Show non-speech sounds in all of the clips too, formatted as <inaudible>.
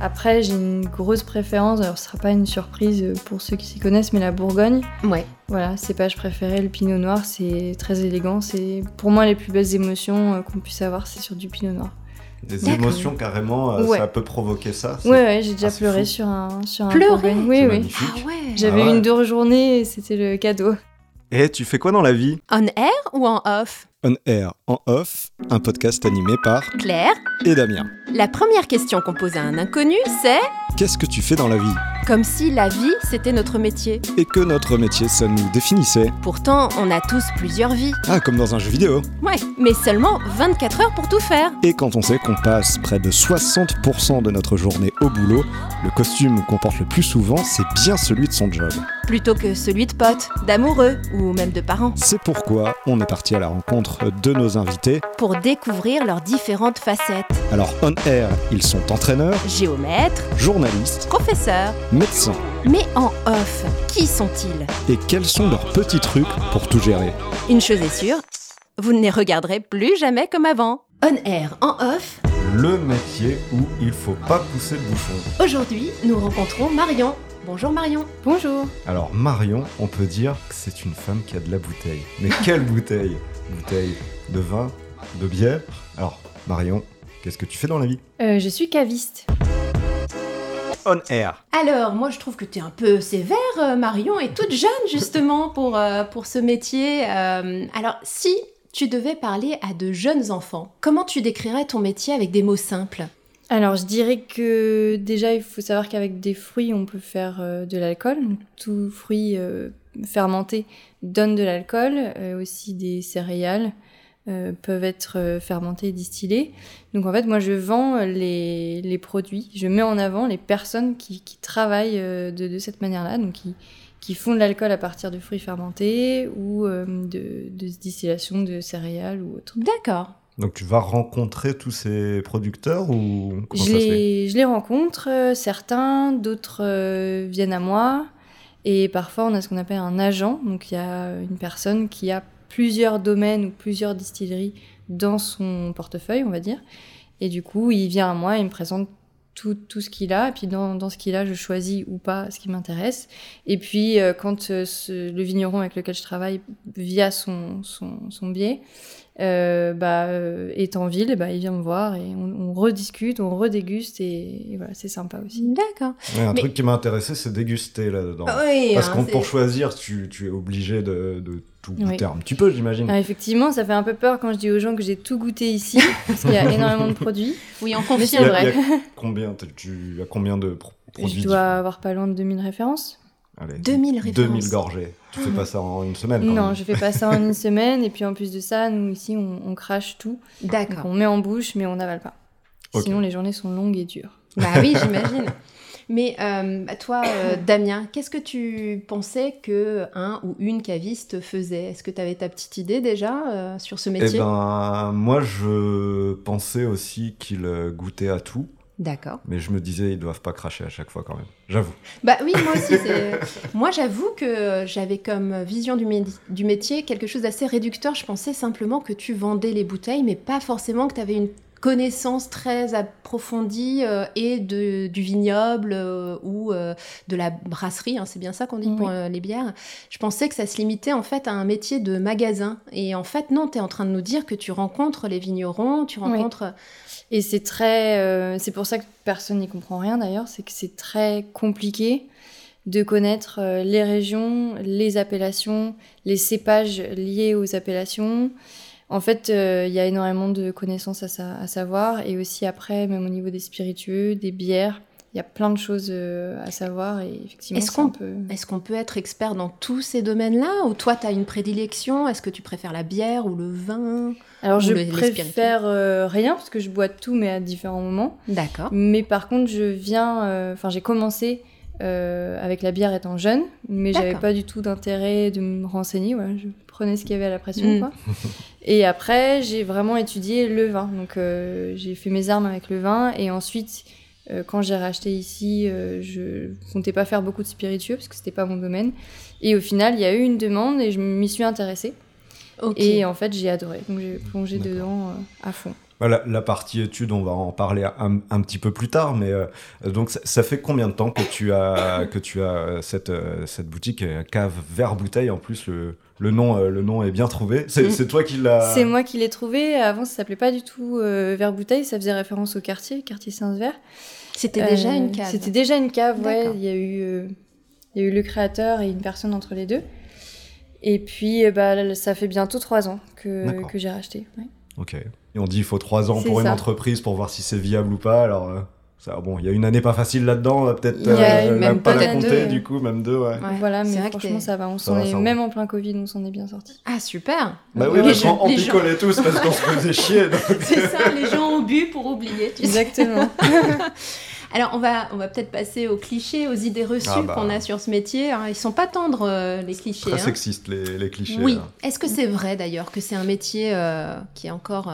Après, j'ai une grosse préférence, alors ce sera pas une surprise pour ceux qui s'y connaissent, mais la Bourgogne. Ouais. Voilà, cépage préféré, le pinot noir, c'est très élégant. C'est pour moi les plus belles émotions euh, qu'on puisse avoir, c'est sur du pinot noir. Des émotions carrément, euh, Ouais. ça peut provoquer ça. Ouais, ouais, j'ai déjà Ah, pleuré fou. sur un sur un Pleurer Bourgogne. Oui, oui. Ah ouais. J'avais Ah ouais. une dure journée et c'était le cadeau. Et tu fais quoi dans la vie? On air ou en off? On Air en off, un podcast animé par Claire, et Damien. la première question qu'on pose à un inconnu, c'est Qu'est-ce que tu fais dans la vie? Comme si la vie c'était notre métier. Et que notre métier, ça nous définissait. Pourtant, on a tous plusieurs vies. Ah, comme dans un jeu vidéo. Ouais, mais seulement 24 heures pour tout faire. Et quand on sait qu'on passe près de 60% de notre journée au boulot, le costume qu'on porte le plus souvent, c'est bien celui de son job. Plutôt que celui de potes, d'amoureux ou même de parents. C'est pourquoi on est parti à la rencontre de nos invités. Pour découvrir leurs différentes facettes. Alors, On Air, ils sont entraîneurs, Géomètres, journalistes, professeurs. Médecins. Mais en off, qui sont-ils? Et quels sont leurs petits trucs pour tout gérer? Une chose est sûre, vous ne les regarderez plus jamais comme avant. On air en off, Le métier où il faut pas pousser le bouchon. aujourd'hui nous rencontrons Marion. Bonjour Marion. Bonjour. Alors Marion, on peut dire que c'est une femme qui a de la bouteille. Mais <laughs> quelle bouteille? Bouteille de vin, de bière? Alors Marion, qu'est-ce que tu fais dans la vie? Euh, je suis caviste. On air. Alors, moi je trouve que tu es un peu sévère, euh, Marion, et toute jeune justement pour, euh, pour ce métier. Euh, alors, si tu devais parler à de jeunes enfants, comment tu décrirais ton métier avec des mots simples? Alors, je dirais que déjà, il faut savoir qu'avec des fruits, on peut faire euh, de l'alcool. Tout fruit euh, fermenté donne de l'alcool, euh, aussi des céréales euh, peuvent être euh, fermentées et distillées. Donc, en fait, moi, je vends les, les produits, je mets en avant les personnes qui, qui travaillent euh, de, de cette manière-là, donc qui, qui font de l'alcool à partir de fruits fermentés ou euh, de, de distillation de céréales ou autre. D'accord. Donc tu vas rencontrer tous ces producteurs ou comment Je ça se fait? les, je les rencontre, euh, certains, d'autres euh, viennent à moi. Et parfois, on a ce qu'on appelle un agent. Donc, il y a une personne qui a plusieurs domaines ou plusieurs distilleries dans son portefeuille, on va dire. Et du coup, il vient à moi il me présente tout, tout ce qu'il a. Et puis, dans, dans ce qu'il a, je choisis ou pas ce qui m'intéresse. Et puis, euh, quand euh, le vigneron avec lequel je travaille, via son, son, son biais, euh, bah, euh, est en ville, bah, il vient me voir et on, on rediscute, on redéguste et, et voilà, c'est sympa aussi. D'accord. Ouais, un Mais- truc qui m'a intéressé, c'est déguster là-dedans. oui, Parce hein, qu'on c'est- pour choisir, tu, tu es obligé de, de tout Oui. goûter un petit peu, j'imagine. Ah, effectivement, ça fait un peu peur quand je dis aux gens que j'ai tout goûté ici, <laughs> parce qu'il y a énormément de produits. Oui, on Mais confirme. c'est vrai. il y a combien tu as combien de pro- produits Je dois avoir pas loin de 2000 références. Allez, 2000 références. 2000 gorgées. Tu fais pas ça en une semaine quand Non, même. je fais pas ça en une <laughs> semaine. Et puis en plus de ça, nous ici, on, on crache tout. Donc D'accord. on met en bouche, mais on n'avale pas. Sinon, les journées sont longues et dures. Bah oui, <laughs> j'imagine. Mais euh, toi, euh, Damien, qu'est-ce que tu pensais que un ou une caviste faisait? Est-ce que tu avais ta petite idée déjà euh, sur ce Eh métier? ben, moi, je pensais aussi qu'ils euh, goûtaient à tout, D'accord. mais je me disais, ils doivent pas cracher à chaque fois quand même. J'avoue. Bah oui, moi aussi. c'est- <laughs> moi, j'avoue que j'avais comme vision du, mé- du métier quelque chose d'assez réducteur. Je pensais simplement que tu vendais les bouteilles, mais pas forcément que tu avais une connaissance très approfondie euh, et de, du vignoble euh, ou euh, de la brasserie, hein, c'est bien ça qu'on dit pour euh, les bières. Je pensais que ça se limitait en fait à un métier de magasin. Et en fait, non, tu es en train de nous dire que tu rencontres les vignerons, tu Oui. Et c'est très. euh, c'est pour ça que personne n'y comprend rien d'ailleurs, c'est que c'est très compliqué de connaître euh, les régions, les appellations, les cépages liés aux appellations. En fait, euh, il y a énormément de connaissances à, sa- à savoir. Et aussi après, même au niveau des spiritueux, des bières, il y a plein de choses euh, à savoir. Et effectivement, Est-ce qu'on- peu. Est-ce qu'on peut être expert dans tous ces domaines-là Ou toi, tu as une prédilection? Est-ce que tu préfères la bière ou le vin Alors, je le- préfère euh, rien parce que je bois tout, mais à différents moments. D'accord. Mais par contre, je viens. euh, Enfin, j'ai commencé euh, avec la bière étant jeune, mais j'avais pas du tout d'intérêt de me renseigner. Voilà, je prenais ce qu'il y avait à la pression, Mm. quoi. <laughs> Et après, j'ai vraiment étudié le vin. Donc, j'ai fait mes armes avec le vin. Et ensuite, euh, quand j'ai racheté ici, euh, je comptais pas faire beaucoup de spiritueux parce que c'était pas mon domaine. Et au final, il y a eu une demande et je m'y suis intéressée. Et en fait, j'ai adoré. Donc, j'ai plongé dedans euh, à fond. Bah, la, partie étude, on va en parler un, petit peu plus tard, mais euh, donc ça, fait combien de temps que tu as, que tu as cette, cette boutique cave vers bouteille En plus, le, le nom, le nom est bien trouvé. C'est mm. toi qui l'as. C'est moi qui l'ai trouvé. Avant, ça s'appelait pas du tout vers bouteille, ça faisait référence au quartier, quartier Saint-Vert. C'était déjà une cave. C'était déjà une cave, ouais. Il y a eu, il y a eu le créateur et une personne entre les deux. Et puis, bah, ça fait bientôt trois ans que, que j'ai racheté. Ok. Et on dit il faut trois ans pour une entreprise pour voir si c'est viable ou pas. Alors, euh, ça, bon, il y a une année pas facile là-dedans, peut-être euh, même pas la compter, du coup, même deux. Ouais. Voilà, mais franchement, ça va. On s'en est, même en plein Covid, on s'en est bien sorti. Ah, super Bah oui, parce qu'on picolait tous parce qu'on se faisait chier. <laughs> C'est ça, les gens ont bu pour oublier. Tu Exactement. <laughs> Alors, on va, on va peut-être passer aux clichés, aux idées reçues ah bah. qu'on a sur ce métier. Ils sont pas tendres, euh, les clichés. Très hein. sexistes, les, les, clichés. Oui. Est-ce que c'est vrai, d'ailleurs, que c'est un métier euh, qui est encore...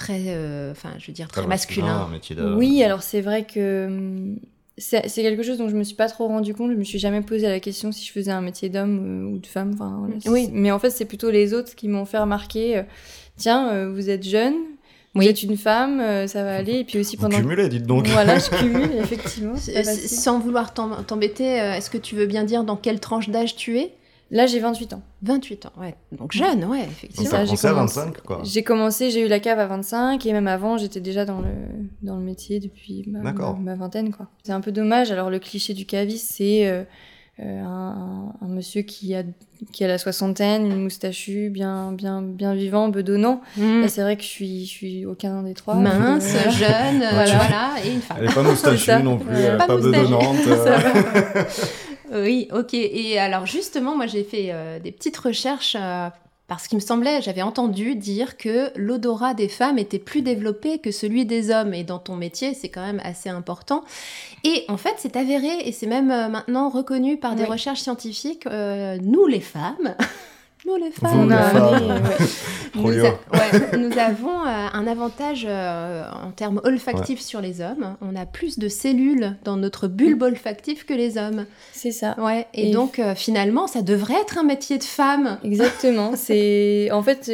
Euh, très, enfin, je veux dire, très, masculin. oui, alors c'est vrai que hum, c'est quelque chose dont je me suis pas trop rendu compte. Je me suis jamais posé la question si je faisais un métier d'homme ou de femme. Enfin, oui. Mais en fait, c'est plutôt les autres qui m'ont fait remarquer. tiens, vous êtes jeune, vous êtes une femme, euh, ça va aller. Et puis aussi pendant. Vous cumulez, dites donc. Voilà, <laughs> je cumule, effectivement. Sans vouloir t'embêter, euh, est-ce que tu veux bien dire dans quelle tranche d'âge tu es? Là, j'ai 28 ans. 28 ans, ouais. Donc jeune, ouais, effectivement. Donc, j'ai commencé à 25, quoi. J'ai commencé, j'ai eu la cave à 25, et même avant, j'étais déjà dans le, dans le métier depuis ma, ma, vingtaine, quoi. C'est un peu dommage. Alors, le cliché du caviste, c'est. Euh, euh, un, monsieur qui a, qui a la soixantaine, une moustachu, bien, bien, bien vivant, bedonnant. Mm. c'est vrai que je suis, je suis aucun des trois. Mince, euh, jeune, <laughs> voilà. et une femme. Elle n'est pas moustachu non plus, pas, pas bedonnante. <laughs> <laughs> oui, ok. Et alors justement, moi j'ai fait des petites recherches parce qu'il me semblait, j'avais entendu dire que l'odorat des femmes était plus développé que celui des hommes. Et dans ton métier, c'est quand même assez important. Et en fait, c'est avéré et c'est même euh, maintenant reconnu par des recherches scientifiques. Euh, nous, les femmes, <laughs> nous les femmes, <laughs> nous, avons euh, un avantage euh, en termes olfactifs sur les hommes. On a plus de cellules dans notre bulbe olfactif que les hommes. C'est ça. Ouais. Et, donc euh, finalement, ça devrait être un métier de femme. Exactement. <laughs> C'est en fait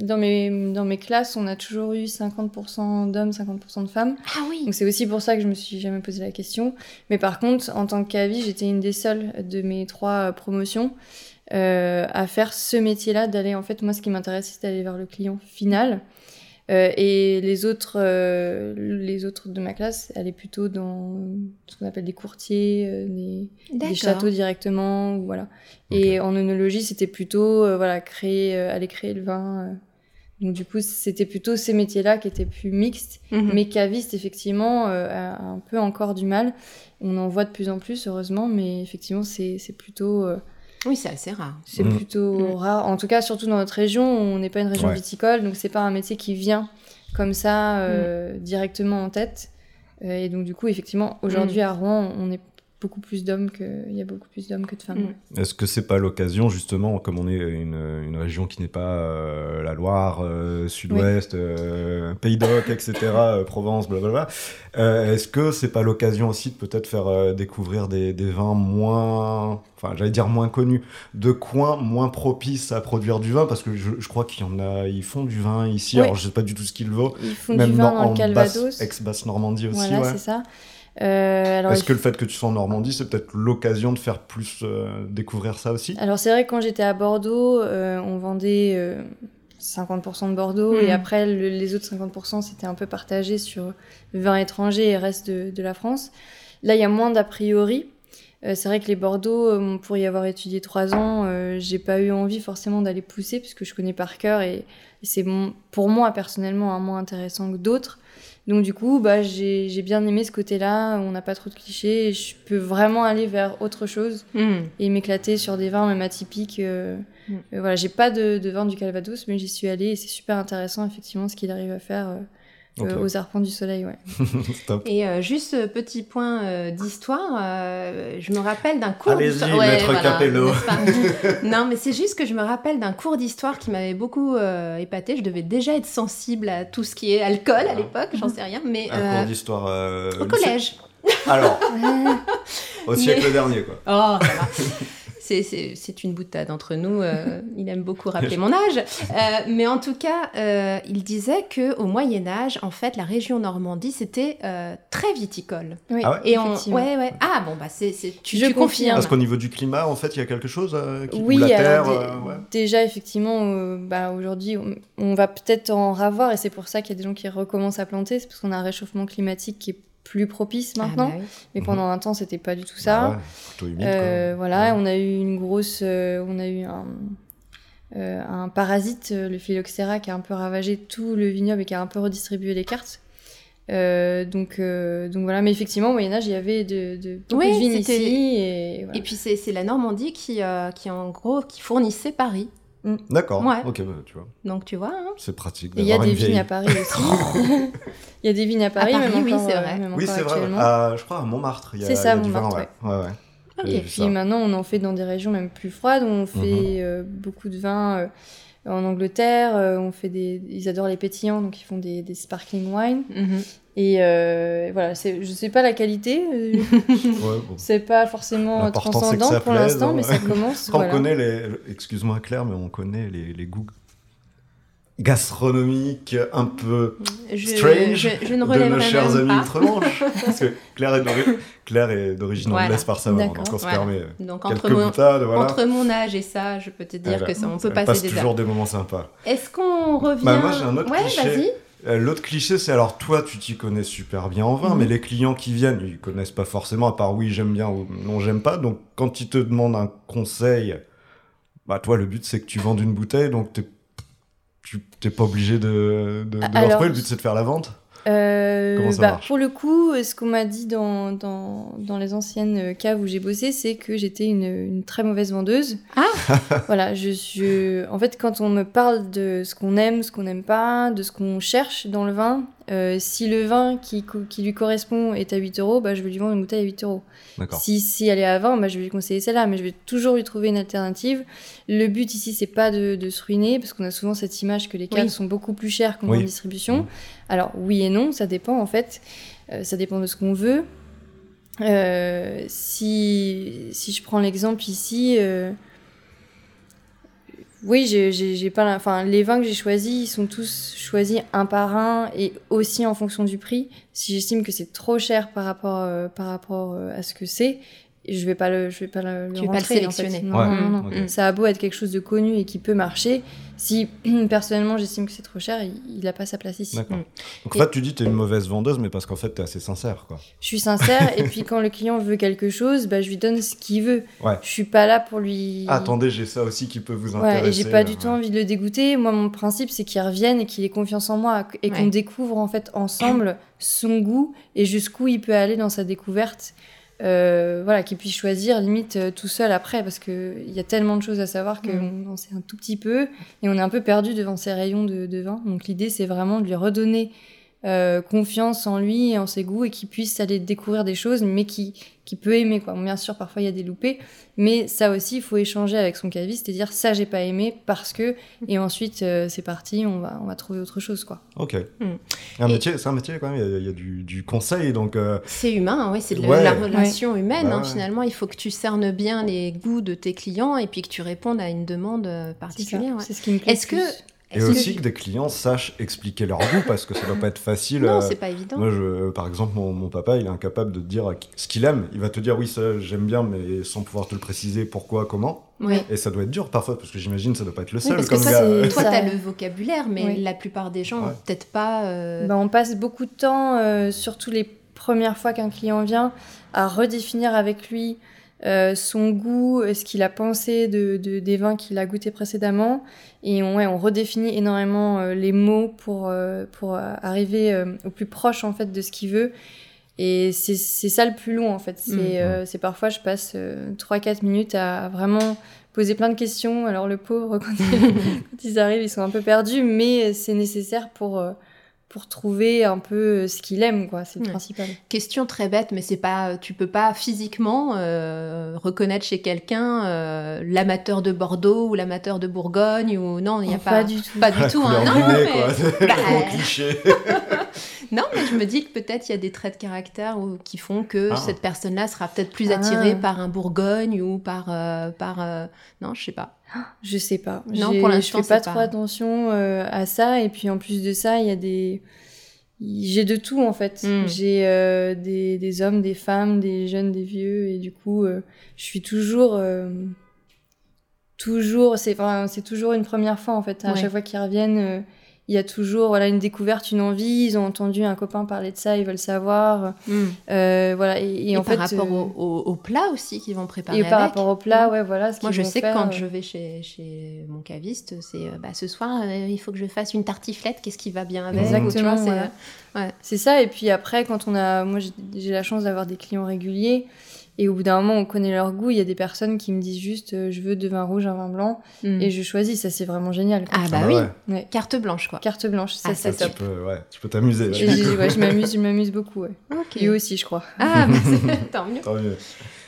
dans mes dans mes classes, on a toujours eu 50% d'hommes, 50% de femmes. Ah oui. Donc c'est aussi pour ça que je me suis jamais posé la question. Mais par contre, en tant que cavi, j'étais une des seules de mes trois promotions. Euh, à faire ce métier-là, d'aller en fait, moi ce qui m'intéresse c'est d'aller vers le client final. Euh, et les autres, euh, les autres de ma classe, elle est plutôt dans ce qu'on appelle des courtiers, des, châteaux directement, voilà. Et en œnologie, c'était plutôt, voilà, créer, aller créer le vin. Donc du coup, c'était plutôt ces métiers-là qui étaient plus mixtes, mhm. mais caviste effectivement a un peu encore du mal. On en voit de plus en plus, heureusement, mais effectivement, c'est plutôt oui, c'est assez rare. C'est mm. plutôt mm. rare. En tout cas, surtout dans notre région, on n'est pas une région viticole, donc c'est pas un métier qui vient comme ça euh, mm. directement en tête. Euh, et donc du coup, effectivement, aujourd'hui à Rouen, on est beaucoup plus d'hommes que il y a beaucoup plus d'hommes que de femmes. Mm. Est-ce que c'est pas l'occasion justement, comme on est une, une région qui n'est pas euh, la Loire, euh, Sud-Ouest, euh, Pays d'Oc, etc., Provence, blablabla. Est-ce que c'est pas l'occasion aussi de peut-être faire découvrir des, des, vins moins, enfin j'allais dire moins connus, de coins moins propices à produire du vin, parce que je, je crois qu'il y en a, ils font du vin ici. Alors je sais pas du tout ce qu'il vaut. Ils font même du vin dans, en Calvados, ex-Basse Normandie aussi. Voilà, c'est ça. Euh, Est-ce que le fait que tu sois en Normandie, c'est peut-être l'occasion de faire plus euh, découvrir ça aussi? Alors c'est vrai que quand j'étais à Bordeaux, euh, on vendait 50% de Bordeaux et hmm. après les autres 50% c'était un peu partagé sur vin étranger et reste de, la France. Là il y a moins d'a priori. c'est vrai que les Bordeaux, pour y avoir étudié trois ans, j'ai pas eu envie forcément d'aller pousser puisque je connais par cœur et, et c'est pour moi personnellement un moins intéressant que d'autres. Donc du coup, bah, j'ai bien aimé ce côté-là, on n'a pas trop de clichés, et je peux vraiment aller vers autre chose hmm. et m'éclater sur des vins même atypiques. Euh, hmm. euh, voilà, j'ai pas de, de vin du Calvados, mais j'y suis allée et c'est super intéressant effectivement ce qu'il arrive à faire. Euh, euh, aux arpents du soleil, ouais. <laughs> Et euh, juste euh, petit point d'histoire, je me rappelle d'un cours d'histoire. Ouais, maître Capello. <laughs> non, mais c'est juste que je me rappelle d'un cours d'histoire qui m'avait beaucoup épaté. Je devais déjà être sensible à tout ce qui est alcool à ah. l'époque, j'en sais rien. Mais, Un cours d'histoire au collège. Alors, <laughs> au siècle dernier, quoi. Oh, c'est une boutade entre nous. euh, <laughs> il aime beaucoup rappeler mon âge. Euh, mais en tout cas, euh, il disait que au Moyen Âge, en fait, la région Normandie, c'était euh, très viticole. Oui, Ah ouais Et on, effectivement. ouais, ouais. Ah bon, bah c'est, tu, Je tu confirmes. Parce qu'au niveau du climat, en fait, il y a quelque chose euh, qui Oui, ou la terre. alors, dé- euh, ouais. déjà effectivement, euh, bah, aujourd'hui, on, on va peut-être en ravoir et c'est pour ça qu'il y a des gens qui recommencent à planter, c'est parce qu'on a un réchauffement climatique qui est plus propice Ah, maintenant. bah oui. Mais Mhm. pendant un temps, c'était pas du tout Ah ça. ouais, plutôt humide, Euh, voilà, Ouais. on a eu une grosse, euh, on a eu un, euh, un parasite, le phylloxéra, qui a un peu ravagé tout le vignoble et qui a un peu redistribué les cartes. Euh, donc, euh, donc voilà, mais effectivement, au Moyen Âge, il y avait de, de beaucoup Oui, de vignes ici et, voilà. Et puis c'est, c'est la Normandie qui, euh, qui en gros, qui fournissait Paris. D'accord. Ouais. Ok, bah, tu vois, Donc tu vois. hein. c'est pratique. Et il y a des vignes vieille- à Paris aussi. <laughs> il y a des vignes à Paris, Paris, même oui, encore, c'est euh, vrai. même Oui, c'est vrai. À- je crois à Montmartre, C'est ça, il y a du vin, Montmartre, ouais. ouais, Et puis ça. maintenant, on en fait dans des régions même plus froides. On fait euh, beaucoup de vins euh, en Angleterre. euh, on fait des, ils adorent les pétillants, donc ils font des, des sparkling wine. Mhm. Et euh, voilà, je sais pas la qualité. euh, <laughs> Ouais, bon. c'est pas forcément transcendant pour l'instant, hein. mais ça commence. <laughs> Voilà. On connaît les. Excuse-moi Claire, mais on connaît les, les goûts gastronomiques un peu Je, Strange je, je ne de nos chers amis outre-Manche. <laughs> Parce que Claire est d'ori- Claire est d'origine Voilà. anglaise par sa maman, donc on se Voilà. permet Donc quelques entre mon, boutades, entre mon âge et ça, je peux te dire que ça, on peut passer passe des toujours heures. des moments sympas. Est-ce qu'on revient Bah, moi, j'ai un autre Ouais, cliché. Euh, L'autre cliché, c'est alors toi, tu t'y connais super bien en vin, Mhm. mais les clients qui viennent, ils connaissent pas forcément, à part oui, j'aime bien ou non, j'aime pas. Donc, quand ils te demandent un conseil, bah toi, le but, c'est que tu vendes une bouteille, donc t'es tu t'es pas obligé de, de, de leur. Le but, c'est de faire la vente. Euh, ça bah, Pour le coup, ce qu'on m'a dit dans, dans, dans les anciennes caves où j'ai bossé, c'est que j'étais une, une très mauvaise vendeuse. Ah <laughs> Voilà, je, je, en fait, quand on me parle de ce qu'on aime, ce qu'on n'aime pas, de ce qu'on cherche dans le vin, euh, si le vin qui, lui correspond est à 8 euros, bah, je vais lui vendre une bouteille à 8 euros. Si, si elle est à 20, bah, je vais lui conseiller celle-là, mais je vais toujours lui trouver une alternative. Le but ici, c'est pas de, de se ruiner, parce qu'on a souvent cette image que les caves Oui. sont beaucoup plus chères qu'en Oui. distribution. Mhm. Alors, oui et non, ça dépend en fait. Euh, ça dépend de ce qu'on veut. Euh, si, je prends l'exemple ici, euh, oui, j'ai- pas, enfin, les vins que j'ai choisis, ils sont tous choisis un par un et aussi en fonction du prix. Si j'estime que c'est trop cher par rapport, à ce que c'est, je vais pas le, je vais pas le, le Tu vais pas le rentrer, en fait. sélectionner. Non, Ouais. non, non, non. Ok. Ça a beau être quelque chose de connu et qui peut marcher, si <clears throat> personnellement j'estime que c'est trop cher, il, il a pas sa place ici. Mm. Donc, en Et- fait, tu dis que t'es une mauvaise vendeuse, mais parce qu'en fait, t'es assez sincère, quoi. Je suis sincère et puis quand le client veut quelque chose, bah, je lui donne ce qu'il veut. Ouais. Je suis pas là pour lui. Ah, attendez, j'ai ça aussi qui peut vous intéresser. Ouais, et j'ai pas du euh, tout envie de le dégoûter. Moi, mon principe, c'est qu'il revienne et qu'il ait confiance en moi et qu'on découvre en fait ensemble son goût et jusqu'où il peut aller dans sa découverte. Euh, voilà, qu'il puisse choisir limite euh, tout seul après parce que il y a tellement de choses à savoir qu'on Mm. en sait un tout petit peu et on est un peu perdu devant ces rayons de, de vin. Donc l'idée, c'est vraiment de lui redonner euh, confiance en lui et en ses goûts et qu'il puisse aller découvrir des choses, mais qui, qui peut aimer. Quoi. Bon, bien sûr, parfois il y a des loupés, mais ça aussi, il faut échanger avec son caviste et dire ça, j'ai pas aimé parce que. Et ensuite, euh, c'est parti, on va, on va trouver autre chose. quoi. Ok. Mm. Un Et- métier, c'est un métier quand même. Il y a, il y a du, du conseil, donc. euh, C'est humain, ouais, c'est de Ouais. la relation humaine. Bah hein, ouais. finalement, il faut que tu cernes bien les goûts de tes clients et puis que tu répondes à une demande particulière. ouais. c'est ce qui me plaît. Est-ce que-. Et que- aussi que des clients sachent expliquer leur goût parce que ça doit pas être facile. Non, euh, c'est pas évident. Moi, je, par exemple, mon, mon papa, il est incapable de te dire ce qu'il aime. Il va te dire oui, ça j'aime bien, mais sans pouvoir te le préciser pourquoi, comment. Ouais. Et ça doit être dur parfois parce que j'imagine ça doit pas être le Oui, seul parce que comme toi, gars. c'est- <laughs> Toi, Ça- tu as le vocabulaire, mais Oui. la plupart des gens, Ouais. peut-être pas. euh, Bah, on passe beaucoup de temps, euh, surtout les premières fois qu'un client vient, à redéfinir avec lui euh, son goût, euh, ce qu'il a pensé de, de- des vins qu'il a goûté précédemment. Et on, ouais, on redéfinit énormément euh, les mots pour, euh, pour arriver au plus proche en fait de ce qu'il veut. Et c'est c'est ça le plus long en fait. C'est euh, c'est parfois je passe 3-4 minutes à vraiment poser plein de questions. Alors le pauvre, <laughs> quand ils, quand ils arrivent, ils sont un peu perdus, mais c'est nécessaire pour, euh, pour trouver un peu ce qu'il aime, quoi. C'est le Ouais. principal. Question très bête, mais c'est pas, tu peux pas physiquement euh, reconnaître chez quelqu'un euh, l'amateur de Bordeaux ou l'amateur de Bourgogne ou non, il y a Oh, pas, pas du tout. pas du tout. hein. Non, mais- <laughs> quoi. Bah, Gros cliché. <laughs> non, mais je me dis que peut-être il y a des traits de caractère qui font que Ah. cette personne-là sera peut-être plus Ah. attirée par un Bourgogne ou par. euh, par euh, Non, je sais pas. <gasps> Je sais pas. Non, J'ai- pour l'instant, je fais pas trop pas- attention euh, à ça. Et puis en plus de ça, il y a des. J'ai de tout en fait. Mm. J'ai euh, des, des hommes, des femmes, des jeunes, des vieux. Et du coup, euh, je suis toujours. euh, toujours. C'est enfin, c'est toujours une première fois en fait. À Ouais. chaque fois qu'ils reviennent, euh, il y a toujours voilà, une découverte, une envie. Ils ont entendu un copain parler de ça, ils veulent savoir. Euh, voilà. Et, et Et, en par fait. rapport euh, au, au- au plat aussi qu'ils vont préparer. et par rapport au plat, ouais, voilà. Ce Moi, je sais que quand euh, je vais chez, chez mon caviste, c'est euh, bah, ce soir, euh, il faut que je fasse une tartiflette. Qu'est-ce qui va bien avec Exactement, c'est, ça, et puis après, quand on a. Moi, j'ai la chance d'avoir des clients réguliers, et au bout d'un moment, on connaît leur goût. Il y a des personnes qui me disent juste euh, je veux de vin rouge, un vin blanc, hmm. et je choisis. Ça, c'est vraiment génial. quoi. Ah bah Ah oui, ouais. Ouais. carte blanche quoi. Carte blanche, ça, Ah, c'est Tu top. peux, ouais, tu peux t'amuser. Et je <laughs> m'amuse, je m'amuse beaucoup. Ouais. Ok. Lui aussi, je crois. Ah, bah, <laughs> tant mieux. Tant mieux.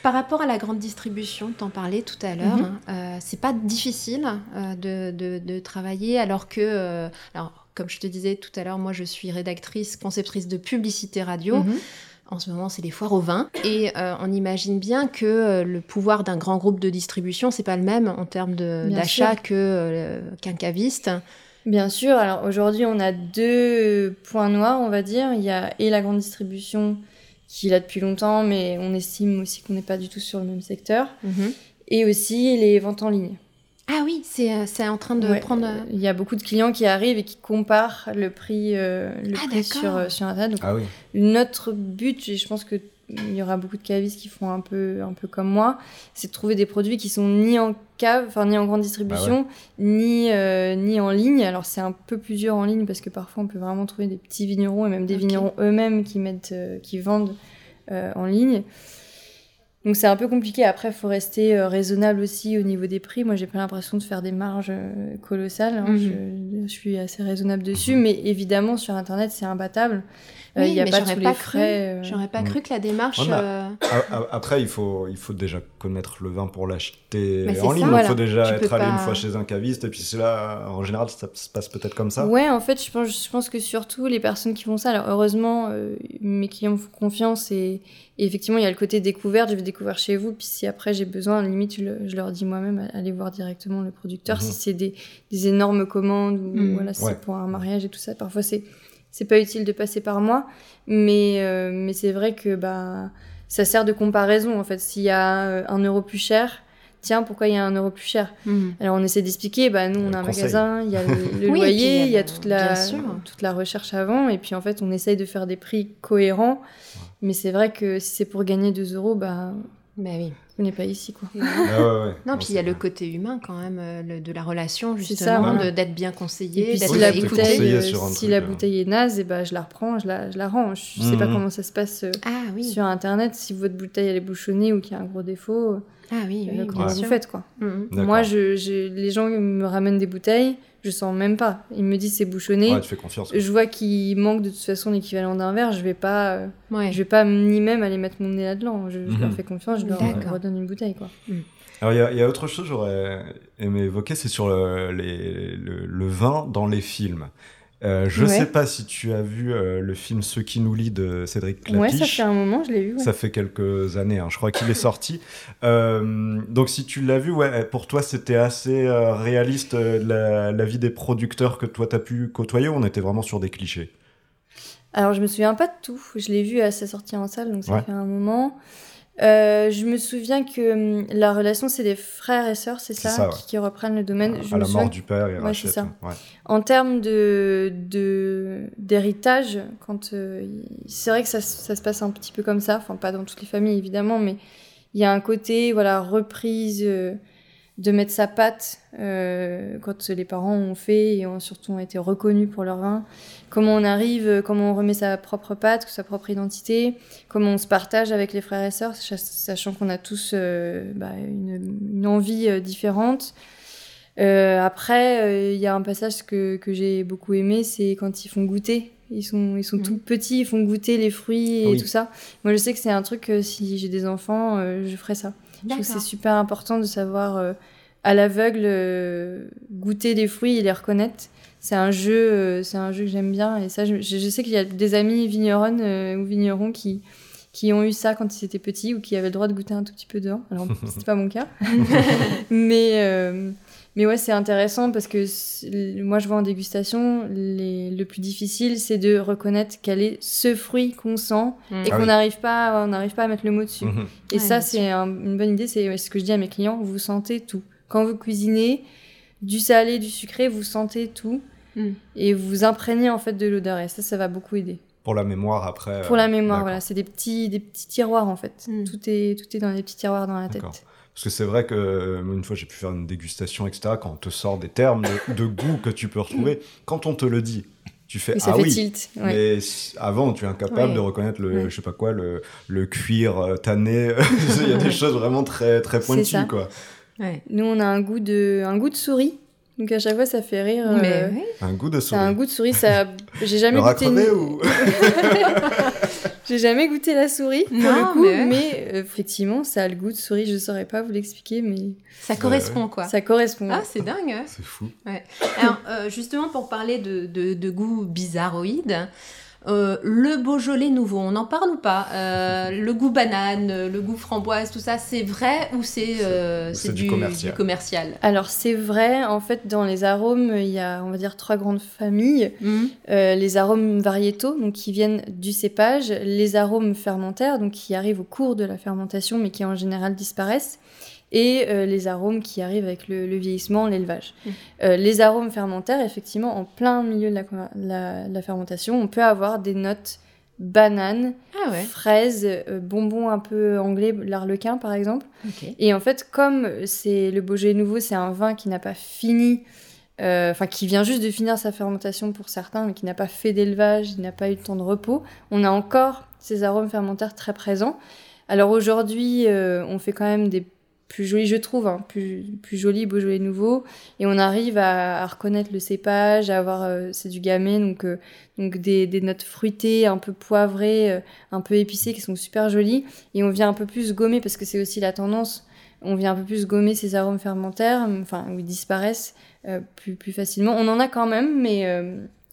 Par rapport à la grande distribution, t'en parlais tout à l'heure, Mhm. euh, c'est pas difficile euh, de, de- de travailler alors que, euh, alors comme je te disais tout à l'heure, moi je suis rédactrice, conceptrice de publicité radio. Mhm. En ce moment, c'est les foires au vin. Et euh, on imagine bien que euh, le pouvoir d'un grand groupe de distribution, c'est pas le même en termes d'achat euh, qu'un caviste. Bien sûr. Alors aujourd'hui, on a deux points noirs, on va dire. Il y a et la grande distribution qui est là depuis longtemps, mais on estime aussi qu'on n'est pas du tout sur le même secteur. Et aussi les ventes en ligne. Ah oui, c'est euh, c'est en train de Ouais, prendre. euh, Il y a beaucoup de clients qui arrivent et qui comparent le prix, euh, le Ah, prix sur, euh, sur Internet. Donc, Ah oui. Notre but, et je pense qu'il y aura beaucoup de cavistes qui font un peu, un peu comme moi, c'est de trouver des produits qui sont ni en cave, enfin ni en grande distribution, ni, euh, ni en ligne. Alors c'est un peu plus dur en ligne parce que parfois on peut vraiment trouver des petits vignerons et même des vignerons eux-mêmes qui, mettent, euh, qui vendent euh, en ligne. Donc c'est un peu compliqué. Après, il faut rester euh, raisonnable aussi au niveau des prix. Moi, j'ai pas l'impression de faire des marges euh, colossales. hein. Mhm. je, je suis assez raisonnable dessus. Mais évidemment, sur Internet, c'est imbattable. Euh, Oui, Il n'y a mais pas j'aurais tous pas les cru. frais. euh, J'aurais pas Mm. cru que la démarche. Euh, a- Après, il faut, il faut déjà connaître le vin pour l'acheter c'est en ça. ligne. Il Voilà. faut déjà Tu être allé pas- une fois chez un caviste. Et puis c'est là, en général, ça se passe peut-être comme ça. Ouais, en fait, je pense, je pense que surtout les personnes qui font ça, alors heureusement, euh, mes clients me font confiance et, et effectivement, il y a le côté découverte, je vais découvrir chez vous, puis si après j'ai besoin, limite, je, le- je leur dis moi-même, allez voir directement le producteur, Mhm. si c'est des, des énormes commandes ou Mhm. voilà, si Ouais. c'est pour un mariage et tout ça, parfois c'est c'est pas utile de passer par moi, mais, euh, mais c'est vrai que bah, ça sert de comparaison, en fait, s'il y a euh, un euro plus cher, tiens, pourquoi il y a un euro plus cher hmm. alors on essaie d'expliquer, bah nous on a un conseil. magasin, il y a le, <laughs> Oui, loyer, il y a toute la, toute la recherche avant, et puis en fait on essaye de faire des prix cohérents, mais c'est vrai que si c'est pour gagner 2 euros, bah Bah oui. on n'est pas ici quoi. Ah ouais, ouais. Non, puis il y a le côté humain quand même euh, le- de la relation, justement, ouais. d'être bien Et conseillé, puis d'être si la bouteille, conseillé euh, sur un si la euh. bouteille est naze, et bah je la reprends, je la, je la rends. Je sais pas Mhm. comment ça se passe Ah oui. sur internet, si votre bouteille elle est bouchonnée ou qu'il y a un gros défaut, Ah oui, oui, comment bien vous faites quoi? Mhm. D'accord. Moi, je, je- les gens me ramènent des bouteilles, je sens même pas. Ils me disent c'est bouchonné. Ouais, tu fais confiance. je vois qu'il manque de toute façon l'équivalent d'un verre, je vais pas, euh, Ouais. je vais pas ni même aller mettre mon nez là-dedans. Je, je Mhm. leur fais confiance, je leur D'accord. redonne une bouteille quoi. Alors, il y a- il y, a autre chose que j'aurais aimé évoquer, c'est sur le, les- le, le vin dans les films. Euh, je Ouais. sais pas si tu as vu euh, le film Ce qui nous lie de Cédric Ouais, ça Clapiche. fait un moment, je l'ai vu. ouais. Ça fait quelques années, hein, je crois qu'il est sorti. Euh, donc si tu l'as vu, ouais, pour toi c'était assez réaliste la, la vie des producteurs que toi t'as pu côtoyer ou on était vraiment sur des clichés? Alors je me souviens pas de tout. Je l'ai vu à sa sortie en salle, donc ça fait un moment. Euh, je me souviens que hum, la relation c'est des frères et sœurs, c'est ça, ça, ouais. qui, qui reprennent le domaine. Je À me la mort du père, il Ouais, ça. ouais. En termes de de- d'héritage, quand euh, c'est vrai que ça, se- ça se passe un petit peu comme ça, enfin pas dans toutes les familles évidemment, mais il y a un côté voilà reprise euh, de mettre sa patte euh, quand les parents ont fait et ont surtout ont été reconnus pour leur vin. Comment on arrive, euh, comment on remet sa propre patte, sa propre identité, comment on se partage avec les frères et sœurs, sach- sachant qu'on a tous euh, bah, une, une envie euh, différente. Euh, après, il y a un passage que, que j'ai beaucoup aimé, c'est quand ils font goûter. Ils sont, ils sont Mhm. tout petits, ils font goûter les fruits et Oui. tout ça. Moi, je sais que c'est un truc, que si j'ai des enfants, je ferai ça. Je trouve que c'est super important de savoir, euh, à l'aveugle, euh, goûter les fruits et les reconnaître. c'est un jeu, c'est un jeu que j'aime bien. Et ça, je, je sais qu'il y a des amis vigneronnes ou vignerons qui, qui ont eu ça quand ils étaient petits ou qui avaient le droit de goûter un tout petit peu dehors. Alors, <laughs> c'était pas mon cas. <laughs> mais, euh, mais ouais, c'est intéressant parce que moi, je vois en dégustation, les, le plus difficile, c'est de reconnaître quel est ce fruit qu'on sent mm. et ah qu'on n'arrive pas, on n'arrive pas à mettre le mot dessus. Mm-hmm. Et ça, c'est une bonne idée. C'est ce que je dis à mes clients. Vous sentez tout. Quand vous cuisinez, du salé, du sucré, vous sentez tout. Mm. Et vous imprégnez en fait de l'odeur. Et ça, ça va beaucoup aider. Pour la mémoire après. Pour la mémoire, voilà. C'est des petits, des petits tiroirs en fait. Mm. Tout, est, tout est dans des petits tiroirs dans la tête. Parce que c'est vrai que euh, une fois j'ai pu faire une dégustation, etc. Quand on te sort des termes de, goût que tu peux retrouver, quand on te le dit, tu fais ça ah fait oui. Tilt, Mais avant, tu es incapable de reconnaître le, je sais pas quoi, le, le cuir euh, tanné. <laughs> Il y a des choses vraiment très très pointues quoi. Nous on a un goût de un goût de souris donc à chaque fois, ça fait rire. Mais euh, Un goût de souris. un goût de souris. Ça, j'ai jamais goûté. ou... <laughs> j'ai jamais goûté la souris pour le coup, mais, euh, effectivement, ça a le goût de souris. Je saurais pas vous l'expliquer, mais ça correspond quoi. Ça correspond. Ah, c'est dingue. Hein. c'est fou. Alors euh, justement, pour parler de, de, de goût bizarroïde. Euh, le Beaujolais nouveau, on en parle ou pas? Euh, Le goût banane, le goût framboise, tout ça, c'est vrai ou c'est euh, du, commercial. Alors c'est vrai, en fait, dans les arômes, il y a, on va dire, trois grandes familles. Mhm. les arômes variétaux, donc qui viennent du cépage, les arômes fermentaires, donc qui arrivent au cours de la fermentation, mais qui en général disparaissent et euh, les arômes qui arrivent avec le, vieillissement, l'élevage. Mmh. Euh, les arômes fermentaires, effectivement, en plein milieu de la, fermentation, on peut avoir des notes bananes, ah fraises, euh, bonbons un peu anglais, l'arlequin par exemple. Et en fait, comme c'est le Beaujolais nouveau, c'est un vin qui n'a pas fini, enfin qui vient juste de finir sa fermentation pour certains, mais qui n'a pas fait d'élevage, il n'a pas eu de temps de repos, on a encore ces arômes fermentaires très présents. Alors aujourd'hui, on fait quand même des plus joli, je trouve, hein, plus, plus joli, Beaujolais nouveau. Et on arrive à, reconnaître le cépage, à avoir, euh, c'est du gamay, donc, euh, donc des, des, notes fruitées, un peu poivrées, euh, un peu épicées, qui sont super jolies. Et on vient un peu plus gommer, parce que c'est aussi la tendance, on vient un peu plus gommer ces arômes fermentaires, enfin, où ils disparaissent plus, plus facilement. On en a quand même, mais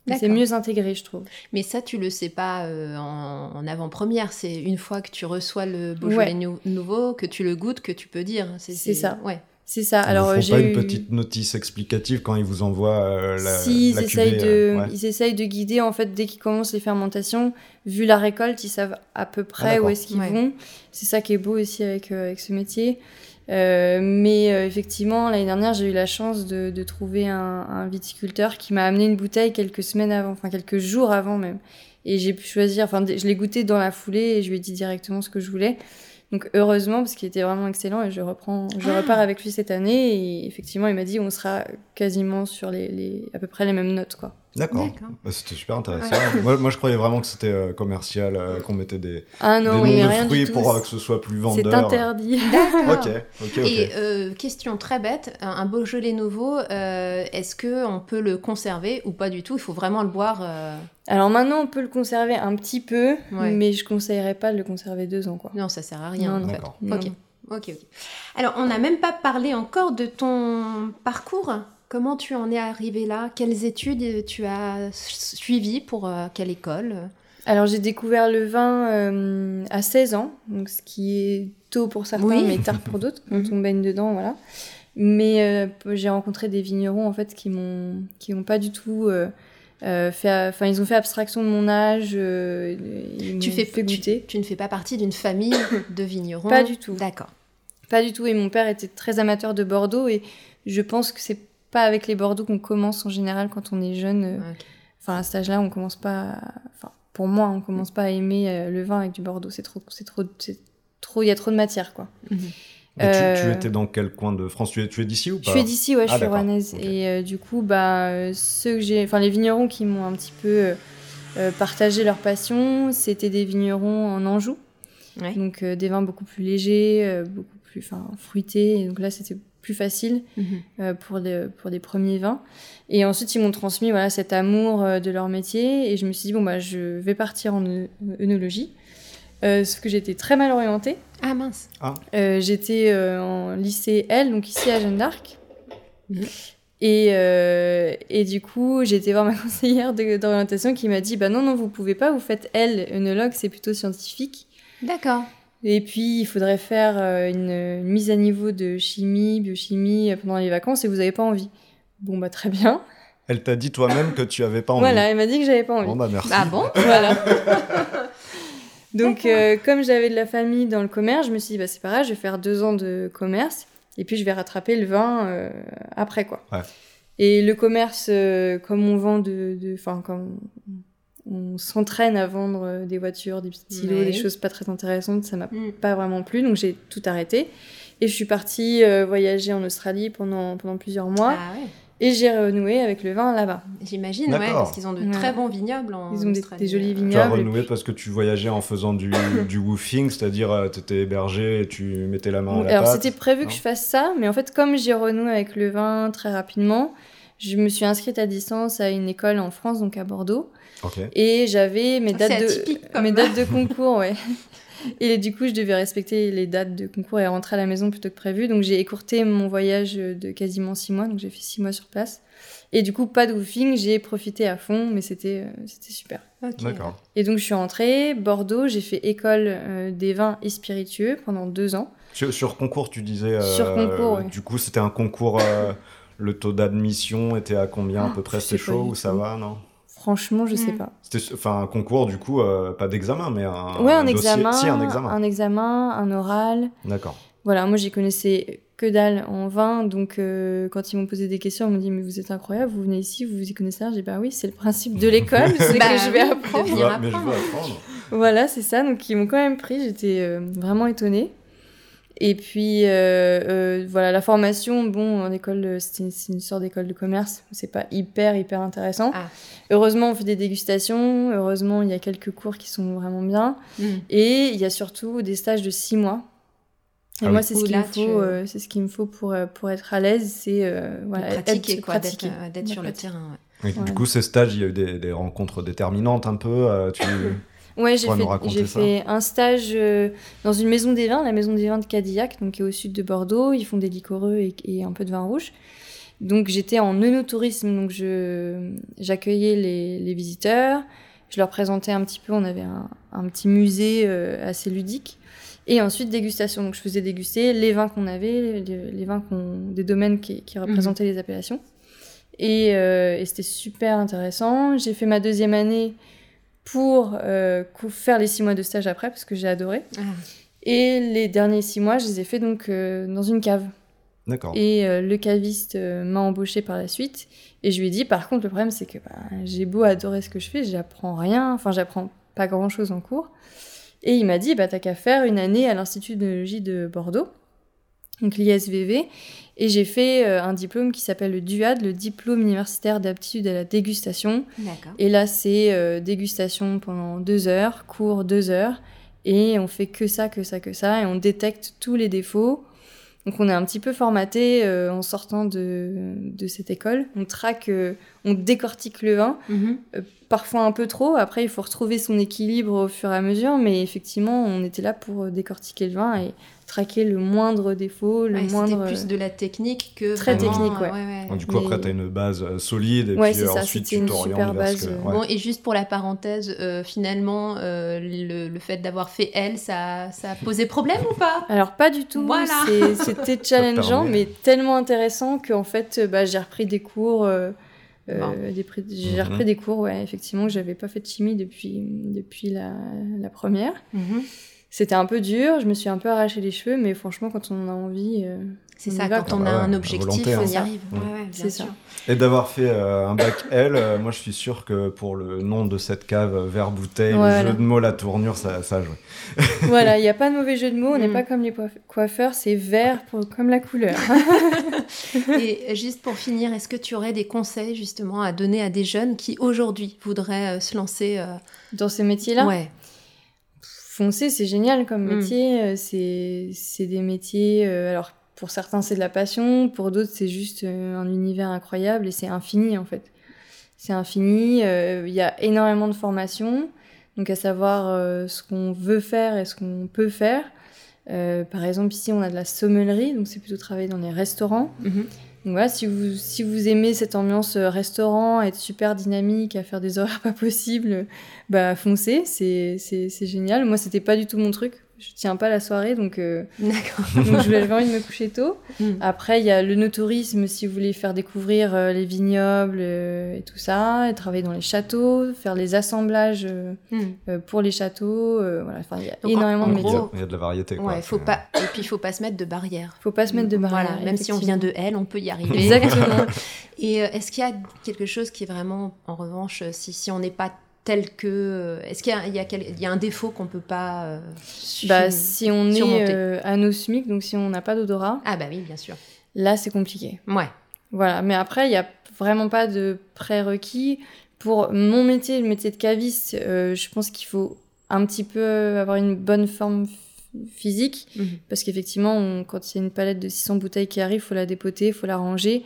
c'est mieux intégré, je trouve. Mais ça, tu le sais pas euh, en, avant-première. C'est une fois que tu reçois le Beaujolais nouveau, que tu le goûtes, que tu peux dire. C'est ça. Ouais. C'est ça. Alors, j'ai pas une petite notice explicative quand ils vous envoient euh, la. Si, ils, essayent de, euh, ils essayent de guider en fait dès qu'ils commencent les fermentations. Vu la récolte, ils savent à peu près ah, où est-ce qu'ils vont. C'est ça qui est beau aussi avec avec ce métier. Euh, mais euh, effectivement, l'année dernière, j'ai eu la chance de, de trouver un, un, viticulteur qui m'a amené une bouteille quelques semaines avant, enfin quelques jours avant même. Et j'ai pu choisir, enfin, je l'ai goûté dans la foulée et je lui ai dit directement ce que je voulais. Donc heureusement, parce qu'il était vraiment excellent et je reprends, je ah. repars avec lui cette année. Et effectivement, il m'a dit on sera quasiment sur les, les, à peu près les mêmes notes, quoi. D'accord. Bah, c'était super intéressant. moi, moi, je croyais vraiment que c'était euh, commercial, euh, qu'on mettait des, ah non, des noms de fruits pour euh, que ce soit plus vendeur. C'est interdit. D'accord. <laughs> ok, Et question très bête, un, Beaujolais nouveau, est-ce que on peut le conserver ou pas du tout? Il faut vraiment le boire. Alors maintenant, on peut le conserver un petit peu, mais je conseillerais pas de le conserver deux ans, quoi. Non, ça sert à rien. Non, Ok. Ok, ok. Alors, on n'a même pas parlé encore de ton parcours? Comment tu en es arrivé là? Quelles études tu as suivies pour euh, quelle école? Alors j'ai découvert le vin euh, à 16 ans, donc ce qui est tôt pour certains mais tard pour d'autres quand mhm. on baigne dedans, voilà. Mais euh, j'ai rencontré des vignerons en fait qui m'ont qui n'ont pas du tout fait, enfin ils ont fait abstraction de mon âge. tu fais fait goûter. Tu, tu, ne fais pas partie d'une famille de vignerons? Pas du tout. D'accord. Pas du tout. Et mon père était très amateur de Bordeaux et je pense que c'est pas avec les Bordeaux qu'on commence en général quand on est jeune. Euh, enfin, à cet âge-là, on commence pas. Enfin, pour moi, on commence pas à aimer euh, le vin avec du Bordeaux. C'est trop, c'est trop, c'est trop. Il y a trop de matière, quoi. <laughs> Mhm. Euh, tu, étais dans quel coin de France? Tu es, tu es d'ici ou pas? Je suis d'ici, ouais, je ah, suis rouennaise. Et du coup, bah, ceux que j'ai, enfin, les vignerons qui m'ont un petit peu partagé leur passion, c'était des vignerons en Anjou. Donc des vins beaucoup plus légers, beaucoup plus, enfin, fruités. Et donc là, c'était plus facile mhm. euh, pour, des, pour des premiers vins. Et ensuite, ils m'ont transmis voilà, cet amour euh, de leur métier. Et je me suis dit, bon, bah, je vais partir en œnologie. Euh, sauf que j'étais très mal orientée. Ah mince. Ah. j'étais en lycée L, donc ici à Jeanne d'Arc. Mhm. Et, euh, et du coup, j'ai été voir ma <laughs> conseillère d'orientation qui m'a dit Bah non, non, vous pouvez pas, vous faites L, œnologue, c'est plutôt scientifique. D'accord. Et puis, il faudrait faire euh, une, une mise à niveau de chimie, biochimie euh, pendant les vacances et vous n'avez pas envie. Bon, bah très bien. Elle t'a dit toi-même que tu avais pas envie. Voilà, elle m'a dit que j'avais pas envie. Bon bah merci. Ah bon? Voilà. <laughs> Donc, euh, comme j'avais de la famille dans le commerce, je me suis dit, bah, c'est pas grave, je vais faire deux ans de commerce et puis je vais rattraper le vin euh, après, quoi. Ouais. Et le commerce, euh, comme on vend de. de- Enfin, comme on s'entraîne à vendre euh, des voitures, des petits stylos, Ouais. des choses pas très intéressantes, ça m'a Mm. pas vraiment plu, donc j'ai tout arrêté. Et je suis partie euh, voyager en Australie pendant, pendant plusieurs mois Ah ouais. et j'ai renoué avec le vin là-bas. J'imagine, ouais, parce qu'ils ont de Ouais. très bons vignobles en Ils ont des- Australie. des jolis Tu as vignobles. renoué parce que tu voyageais en faisant du, <coughs> du woofing, c'est-à-dire tu étais hébergé et tu mettais la main à la Alors c'était prévu non que je fasse ça, mais en fait comme j'ai renoué avec le vin très rapidement, je me suis inscrite à distance à une école en France, donc à Bordeaux, Et j'avais mes Ah, dates c'est de mes dates de concours, ouais. <laughs> Et du coup, je devais respecter les dates de concours et rentrer à la maison plutôt que prévu. Donc j'ai écourté mon voyage de quasiment six mois, donc j'ai fait six mois sur place. Et du coup, pas de woofing, j'ai profité à fond, mais c'était euh, c'était super. Ok. D'accord. Et donc je suis rentrée, Bordeaux, j'ai fait école euh, des vins et spiritueux pendant deux ans. Sur, sur concours, tu disais. euh, Sur concours, ouais. Du coup, c'était un concours. euh, le taux d'admission était à combien à peu près? Pas chaud ou ça va non? Franchement, je sais Mm. pas. C'était enfin un concours du coup, euh, pas d'examen, mais un. ouais, un, examen, Si un examen. un examen, un oral. D'accord. Voilà, moi j'y connaissais que dalle en vin, donc euh, quand ils m'ont posé des questions, ils m'ont dit mais vous êtes incroyable, vous venez ici, vous vous y connaissez rien. J'ai dit bah oui, c'est le principe de l'école, <laughs> c'est Bah que je vais apprendre. venir Ouais, mais je veux apprendre. apprendre. Voilà, c'est ça. Donc ils m'ont quand même pris, j'étais euh, vraiment étonnée. Et puis euh, euh, voilà, la formation, bon, en école, euh, c'est une, sorte d'école de commerce, c'est pas hyper hyper intéressant. Ah. Heureusement, on fait des dégustations. Heureusement, il y a quelques cours qui sont vraiment bien. Mm. Et il y a surtout des stages de six mois. Et Ah moi, oui. c'est ce Où qu'il me faut, tu- euh, c'est ce qu'il me faut pour, pour être à l'aise, c'est euh, voilà, pratiquer, être- quoi, d'être euh, sur le terrain. ouais. Oui, Ouais. Du coup, ces stages, il y a eu des, des rencontres déterminantes un peu. euh, tu... <laughs> Ouais, j'ai fait, un stage euh, dans une maison des vins, la maison des vins de Cadillac, donc qui est au sud de Bordeaux. Ils font des liquoreux et, et un peu de vin rouge. Donc j'étais en œnotourisme, donc je j'accueillais les, les visiteurs, je leur présentais un petit peu, on avait un, un petit musée euh, assez ludique. Et ensuite dégustation, donc je faisais déguster les vins qu'on avait, les, les vins qu'on, des domaines qui, qui représentaient les appellations. Et, euh, et c'était super intéressant. J'ai fait ma deuxième année pour euh, faire les six mois de stage après, parce que j'ai adoré. Ah. Et les derniers six mois, je les ai fait donc euh, dans une cave. D'accord. Et euh, le caviste euh, m'a embauché par la suite. Et je lui ai dit, par contre, le problème, c'est que bah, j'ai beau adorer ce que je fais, j'apprends rien. Enfin, j'apprends pas grand-chose en cours. Et il m'a dit, bah, t'as qu'à faire une année à l'Institut d'œnologie de Bordeaux, donc l'ISVV. Et j'ai fait euh, un diplôme qui s'appelle le DUAD, le diplôme universitaire d'aptitude à la dégustation. Et là, c'est euh, dégustation pendant deux heures, cours deux heures, et on fait que ça, que ça, que ça, et on détecte tous les défauts. Donc on est un petit peu formaté euh, en sortant de, de cette école. On traque, euh, on décortique le vin, Mhm. euh, parfois un peu trop. Après, il faut retrouver son équilibre au fur et à mesure, mais effectivement, on était là pour décortiquer le vin et traquer le moindre défaut, le Ouais, C'était moindre. plus de la technique que Très vraiment, technique, ouais. ouais. Donc, du coup, Mais- après, tu as une base euh, solide et Ouais, puis c'est euh, ça, ensuite c'était tu une t'orientes base, que- euh, ouais. Bon, et juste pour la parenthèse, euh, finalement, euh, le, le fait d'avoir fait elle, ça, ça a posé problème ou pas? Alors pas du tout. Voilà. C'est- C'était <laughs> challengeant, permet. mais tellement intéressant qu'en fait, euh, bah, j'ai repris des cours. euh, euh, des J'ai Mhm. repris des cours, ouais, effectivement, que j'avais pas fait de chimie depuis, depuis la, la première. Mhm. C'était un peu dur, je me suis un peu arraché les cheveux, mais franchement, quand on en a envie, euh, C'est ça, va, quand on a Ah un objectif, volonté, on hein. y arrive. Ouais, ouais, bien C'est ça. sûr. Et d'avoir fait euh, un bac L, euh, moi je suis sûr que pour le nom de cette cave, euh, verre bouteille, Voilà. le jeu de mots, la tournure, ça, ça a joué. <laughs> voilà, il n'y a pas de mauvais jeu de mots, on n'est Mm. pas comme les coiffeurs, c'est vert pour, comme la couleur. <laughs> Et <laughs> juste pour finir, est-ce que tu aurais des conseils justement à donner à des jeunes qui aujourd'hui voudraient euh, se lancer euh, Dans ces métiers-là, Ouais. Foncer, c'est génial comme Mm. métier. euh, C'est c'est des métiers. euh, alors, pour certains, c'est de la passion. Pour d'autres, c'est juste euh, un univers incroyable et c'est infini, en fait. C'est infini. Il y a énormément de formations. Donc, à savoir ce qu'on veut faire et ce qu'on peut faire. Par exemple, ici, on a de la sommellerie. Donc, c'est plutôt travailler dans les restaurants. Mhm. Donc si vous, si vous aimez cette ambiance euh, restaurant, être super dynamique, à faire des <laughs> horaires pas possibles, bah foncez, c'est génial. Moi, c'était pas du tout mon truc. Je tiens pas la soirée, donc, euh, <laughs> D'accord. donc j'avais envie de me coucher tôt. Mm. Après, il y a le no-tourisme, si vous voulez faire découvrir euh, les vignobles euh, et tout ça, et travailler dans les châteaux, faire les assemblages euh, Mm. euh, pour les châteaux. euh, voilà, enfin, il y a Donc, énormément en de gros- il y a de la variété. Quoi. Ouais, faut C'est- pas. Et puis il faut pas se mettre de barrière. Faut pas se mettre de barrière. Voilà, même si on vient de elle, on peut y arriver. Exactement. Et euh, est-ce qu'il y a quelque chose qui est vraiment, en revanche, si, si on n'est pas tel que... euh, Est-ce qu'il y a, il y a quel- il y a un défaut qu'on peut pas... euh, su- bah, si on est euh, anosmique, donc si on n'a pas d'odorat, Ah bah oui, bien sûr. là, c'est compliqué. Ouais. Voilà, mais après, il n'y a vraiment pas de prérequis. Pour mon métier, le métier de caviste, euh, je pense qu'il faut un petit peu avoir une bonne forme physique, Mhm. parce qu'effectivement, on- quand il y a une palette de 600 bouteilles qui arrive, faut la dépoter, il faut la ranger.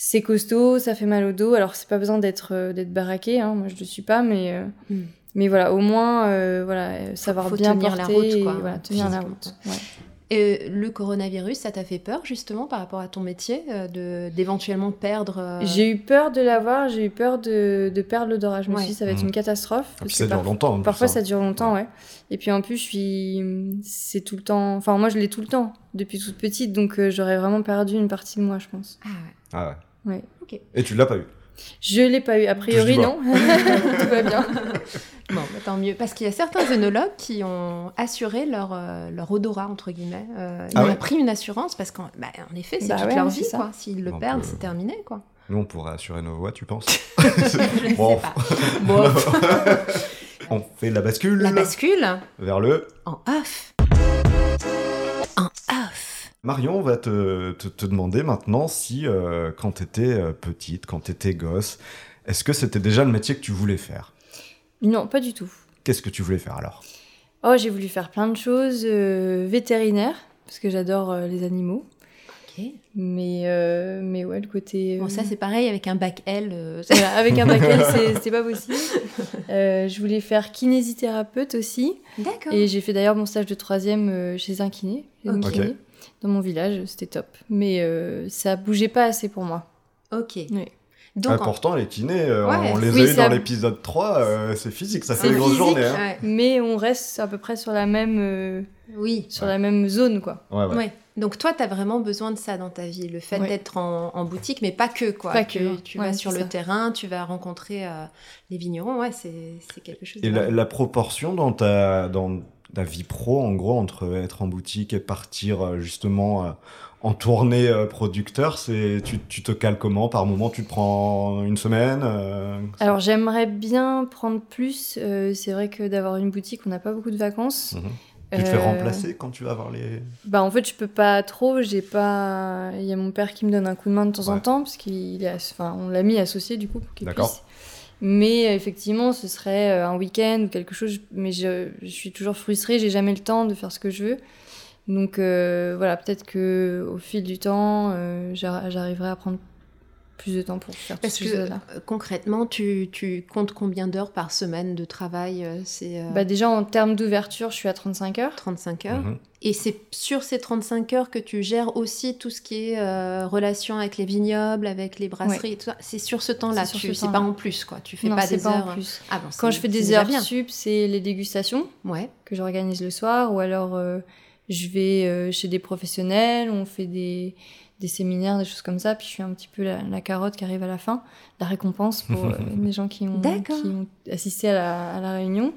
C'est costaud, ça fait mal au dos. Alors, c'est pas besoin d'être euh, d'être baraqué, hein, moi je le suis pas, mais, euh, Mhm. mais voilà, au moins, euh, voilà, euh, savoir faut bien tenir la route, et quoi, voilà, tenir la physiquement. route. ouais. Et le coronavirus, ça t'a fait peur justement par rapport à ton métier, euh, de d'éventuellement perdre... euh, J'ai eu peur de l'avoir, j'ai eu peur de, de perdre l'odorat. Je me Ouais. suis dit, ça va être une catastrophe. Et parce puis ça que dure parfois- longtemps. en plus, Parfois, hein. ça dure longtemps, ouais. Et puis en plus, je suis. C'est tout le temps. Enfin, moi, je l'ai tout le temps, depuis toute petite, donc euh, j'aurais vraiment perdu une partie de moi, je pense. Ah ouais. Ah ouais. Ouais. Ok. Et tu l'as pas eu. Je l'ai pas eu. A priori, non. <laughs> tout va bien. <laughs> Bon, bah, tant mieux. Parce qu'il y a certains œnologues qui ont assuré leur, euh, leur odorat, entre guillemets. Euh, ils Ah ont ouais pris une assurance parce qu'en bah, en effet, c'est Bah toute ouais, leur vie, ça. quoi. S'ils le Donc, perdent, euh, c'est terminé, quoi. Nous, on pourrait assurer nos voix, tu penses <laughs> Je ne Bon. sais pas. Bon, On fait la bascule la bascule vers le. en off. Marion, on va te, te, te demander maintenant si, euh, quand tu étais petite, quand tu étais gosse, est-ce que c'était déjà le métier que tu voulais faire? Non, pas du tout. Qu'est-ce que tu voulais faire alors? Oh, j'ai voulu faire plein de choses. euh, vétérinaire, parce que j'adore euh, les animaux. Ok. Mais, euh, mais ouais, le côté. Bon, euh, ça, c'est pareil avec un bac L. euh, <laughs> Voilà, avec un bac L, <laughs> c'est- c'était pas possible. Euh, je voulais faire kinésithérapeute aussi. D'accord. Et j'ai fait d'ailleurs mon stage de troisième euh, chez un kiné, kiné, dans mon village, c'était top. Mais euh, ça bougeait pas assez pour moi. Ok. Oui. Donc, Ah, en- Pourtant, les kinés, euh, Ouais, on les oui, a eu ça- dans l'épisode 3, euh, c'est physique, ça fait C'est des grosses journées. Hein. ouais. Mais on reste à peu près sur la même, euh, Oui. sur la même zone, quoi. Ouais, ouais. Ouais. Donc toi, tu as vraiment besoin de ça dans ta vie, le fait Ouais. d'être en, en boutique, mais pas que quoi. Pas Tu- que, Tu ouais, vas sur le ça. terrain, tu vas rencontrer euh, les vignerons, ouais, c'est quelque chose. Et de la, la proportion dans ta, dans ta vie pro, en gros, entre être en boutique et partir euh, justement euh, en tournée euh, producteur, c'est tu, tu te cales comment? Par moment, tu te prends une semaine euh, Alors j'aimerais bien prendre plus. euh, c'est vrai que d'avoir une boutique, on n'a pas beaucoup de vacances. Mhm. Tu te fais Euh, remplacer quand tu vas voir les. Bah en fait je peux pas trop, j'ai pas il y a mon père qui me donne un coup de main de temps en temps parce qu'il est enfin on l'a mis associé du coup pour qu'il D'accord. puisse. Mais euh, effectivement, ce serait euh, un week-end ou quelque chose mais je, je suis toujours frustrée, j'ai jamais le temps de faire ce que je veux. Donc euh, voilà, peut-être que au fil du temps, euh, j'ar- j'arriverai à prendre plus de temps pour faire Parce tout que euh, là. concrètement, tu, tu comptes combien d'heures par semaine de travail euh, C'est euh, Bah déjà en termes d'ouverture, je suis à 35 heures. 35 heures. Mhm. Et c'est sur ces 35 heures que tu gères aussi tout ce qui est euh, relation avec les vignobles, avec les brasseries et tout ça. C'est sur ce temps-là, C'est tu ce c'est pas en plus quoi. Tu fais non, pas c'est des pas heures. en plus. Ah bon, Quand je fais des heures bien. sup, c'est les dégustations. Ouais. que j'organise le soir ou alors euh, je vais euh, chez des professionnels, on fait des, des séminaires, des choses comme ça, puis je suis un petit peu la, la carotte qui arrive à la fin, la récompense pour <laughs> euh, les gens qui ont, D'accord. qui ont assisté à la, à la réunion.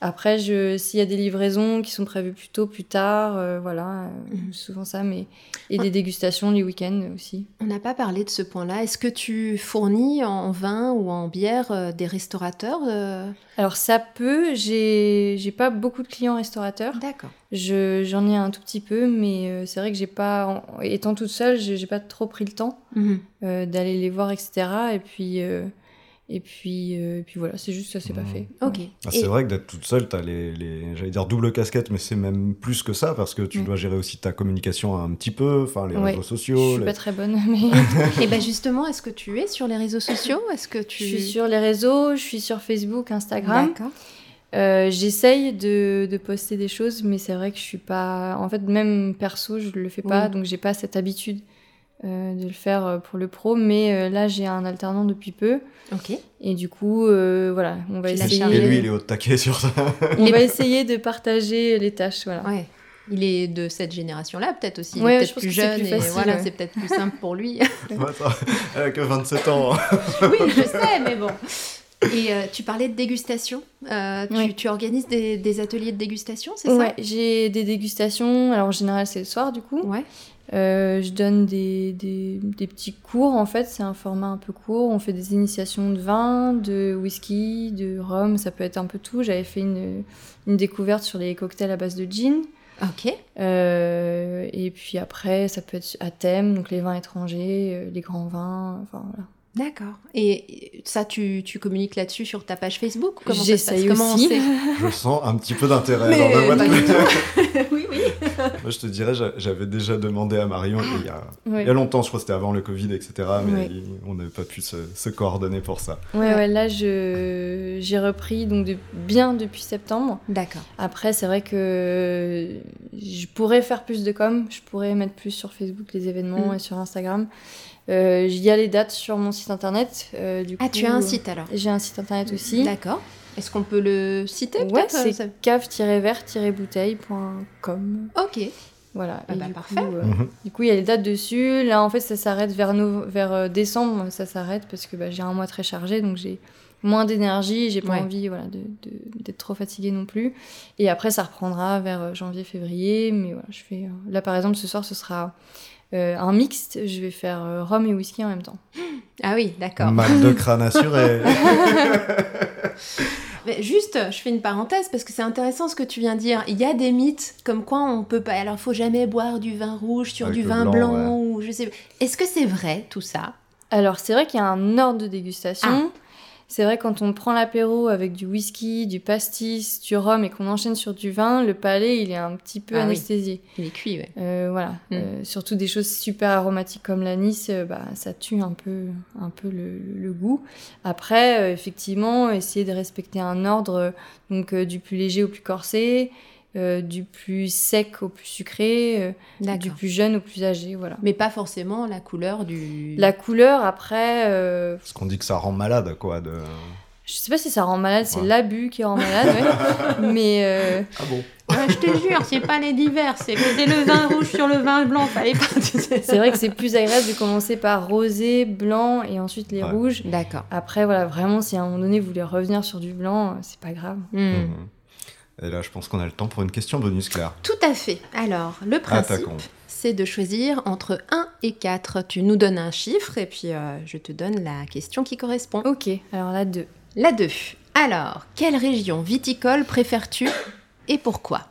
Après, s'il y a des livraisons qui sont prévues plus tôt, plus tard, euh, voilà, euh, Mhm. souvent ça, mais et Ouais. des dégustations les week-ends aussi. On n'a pas parlé de ce point-là. Est-ce que tu fournis en vin ou en bière euh, des restaurateurs Alors ça peut, j'ai j'ai pas beaucoup de clients restaurateurs. D'accord. Je- J'en ai un tout petit peu, mais c'est vrai que j'ai pas, en- étant toute seule, j'ai pas trop pris le temps euh, d'aller les voir, etc. Et puis, et puis, euh, et puis voilà, c'est juste ça, c'est pas Mhm. fait. Ok. Ah, Et- c'est vrai que d'être toute seule, t'as les, les j'allais dire double casquette, mais c'est même plus que ça parce que tu dois gérer aussi ta communication un petit peu, enfin les Ouais. réseaux Je sociaux. suis les- pas très bonne, <laughs> mais Et ben justement, est-ce que tu es sur les réseaux sociaux? Est-ce que tu je suis sur les réseaux, je suis sur Facebook, Instagram. D'accord. Euh, J'essaye de, de poster des choses, mais c'est vrai que je suis pas. En fait, même perso, je le fais pas, Oui. donc j'ai pas cette habitude euh, de le faire euh, pour le pro, mais euh, là j'ai un alternant depuis peu. Ok. Et du coup, euh, voilà, on va essayer. Et lui, il est au taquet sur ça. <laughs> On va essayer de partager les tâches, voilà. Ouais. Il est de cette génération-là, peut-être aussi. Il Ouais, est je peut-être pense plus que c'est jeune plus et facile, voilà, ouais. c'est peut-être plus simple pour lui. <laughs> Attends, elle a que 27 ans. oui, je sais, mais bon. Et euh, tu parlais de dégustation. Euh, tu, organises des, des ateliers de dégustation, c'est Ouais, j'ai des dégustations. Alors en général, c'est le soir du coup. ça Ouais. Euh, je donne des, des, des petits cours en fait, c'est un format un peu court. On fait des initiations de vin, de whisky, de rhum, ça peut être un peu tout. J'avais fait une, une découverte sur les cocktails à base de gin. Ok. Euh, et puis après, ça peut être à thème, donc les vins étrangers, euh, les grands vins, enfin voilà. D'accord. Et ça, tu, tu communiques là-dessus sur ta page Facebook? Comment ça se passe? J'essaye Comment on aussi. sait? <laughs> Je sens un petit peu d'intérêt Mais boîte. <laughs> <laughs> oui, oui. Moi, je te dirais, j'a- j'avais déjà demandé à Marion il y a, <gasps> Ouais. il y a longtemps, je crois que c'était avant le Covid, etc. Mais on n'avait pas pu se, se coordonner pour ça. Ouais, ouais, là j'ai repris donc de- bien depuis septembre. D'accord. Après, c'est vrai que je pourrais faire plus de com, je pourrais mettre plus sur Facebook les événements Mm. et sur Instagram. Euh, Il y a les dates sur mon site internet. euh, du Ah, coup, tu as un site alors J'ai un site internet aussi. D'accord. Est-ce qu'on peut le citer Ouais, peut-être c'est Ça- cave-vert-bouteille.com. Ok. Voilà. Ah Et bah, du parfait. Coup, euh, Mhm. du coup, il y a les dates dessus. Là, en fait, ça s'arrête vers, no- vers euh, décembre. Ça s'arrête parce que bah, j'ai un mois très chargé, donc j'ai moins d'énergie. J'ai pas Ouais. envie voilà, de- de- d'être trop fatiguée non plus. Et après, ça reprendra vers euh, janvier-février. Mais voilà, je fais. euh, Là, par exemple, ce soir, ce sera euh, un mixte. Je vais faire euh, rhum et whisky en même temps. <gasps> Ah oui, d'accord. Mal de crâne assuré. <laughs> Mais juste, je fais une parenthèse parce que c'est intéressant ce que tu viens de dire. Il y a des mythes comme quoi on peut pas. Alors, il faut jamais boire du vin rouge sur Avec du vin blanc, blanc, ou je sais. Est-ce que c'est vrai tout ça? Alors, c'est vrai qu'il y a un ordre de dégustation. C'est vrai, quand on prend l'apéro avec du whisky, du pastis, du rhum et qu'on enchaîne sur du vin, le palais, il est un petit peu Ah oui. anesthésié. Il est cuit, ouais. Euh, voilà. Mm. Euh, surtout des choses super aromatiques comme l'anis, euh, bah, ça tue un peu, un peu le, le goût. Après, euh, effectivement, essayer de respecter un ordre, donc du plus léger au plus corsé, euh, du plus sec au plus sucré, euh, du plus jeune au plus âgé, voilà. Mais pas forcément la couleur du. La couleur, après, euh, Parce qu'on dit que ça rend malade, quoi. De... je sais pas si ça rend malade, c'est Ouais. l'abus qui rend malade, ouais. <laughs> mais euh, Ah bon Ouais, je te jure, c'est pas les divers, c'est c'est le vin rouge sur le vin blanc, fallait pas. c'est vrai que c'est plus agréable de commencer par rosé, blanc et ensuite les Ouais. rouges. D'accord. Après, voilà, vraiment, si à un moment donné vous voulez revenir sur du blanc, c'est pas grave. Hmm. Mhm. Et là, je pense qu'on a le temps pour une question bonus, Claire. Tout à fait. Alors, le principe, c'est de choisir entre 1 et 4. Tu nous donnes un chiffre et puis euh, je te donne la question qui correspond. Ok, alors là, deux. La 2. Alors, quelle région viticole préfères-tu et pourquoi?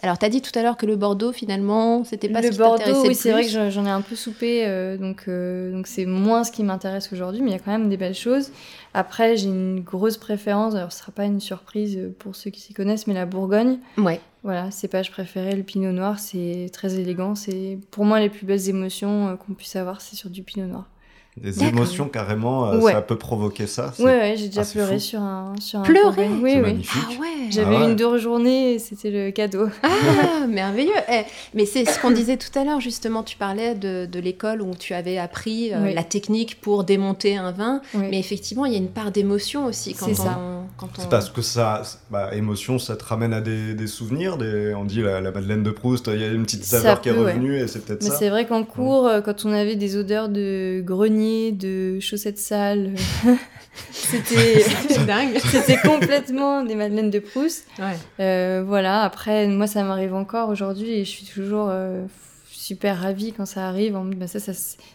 Alors, tu as dit tout à l'heure que le Bordeaux, finalement, c'était pas ce le qui Bordeaux, t'intéressait oui, c'est vrai que j'en- j'en ai un peu soupé, euh, donc euh, donc c'est moins ce qui m'intéresse aujourd'hui, mais il y a quand même des belles choses. Après, j'ai une grosse préférence, alors ce sera pas une surprise pour ceux qui s'y connaissent, mais la Bourgogne. Ouais. Voilà, cépage préféré, le pinot noir, c'est très élégant. C'est pour moi les plus belles émotions euh, qu'on puisse avoir, c'est sur du pinot noir. Des émotions, carrément, euh, Ouais. ça peut provoquer ça. Ouais, ouais, j'ai déjà Ah, pleuré fou. sur un sur un Pleurer Bourgogne. Oui, oui. Ah ouais J'avais Ah ouais. une dure journée, et c'était le cadeau. Ah, <laughs> merveilleux Eh, Mais c'est ce qu'on disait tout à l'heure, justement, tu parlais de, de l'école où tu avais appris euh, Oui. la technique pour démonter un vin, Oui. mais effectivement, il y a une part d'émotion aussi quand C'est on... ça. Quand on... C'est parce que ça, bah, émotion, ça te ramène à des, des souvenirs. Des, on dit la, la Madeleine de Proust, il y a une petite Ça saveur qui est peut, revenue et c'est peut-être Mais ça. c'est vrai qu'en cours, euh, quand on avait des odeurs de grenier, de chaussettes sales, <laughs> c'était <laughs> <laughs> dingue c'était complètement des madeleines de Proust. Ouais. Euh, voilà. Après, moi, ça m'arrive encore aujourd'hui et je suis toujours euh, super ravie quand ça arrive. Mode, bah, ça, ça,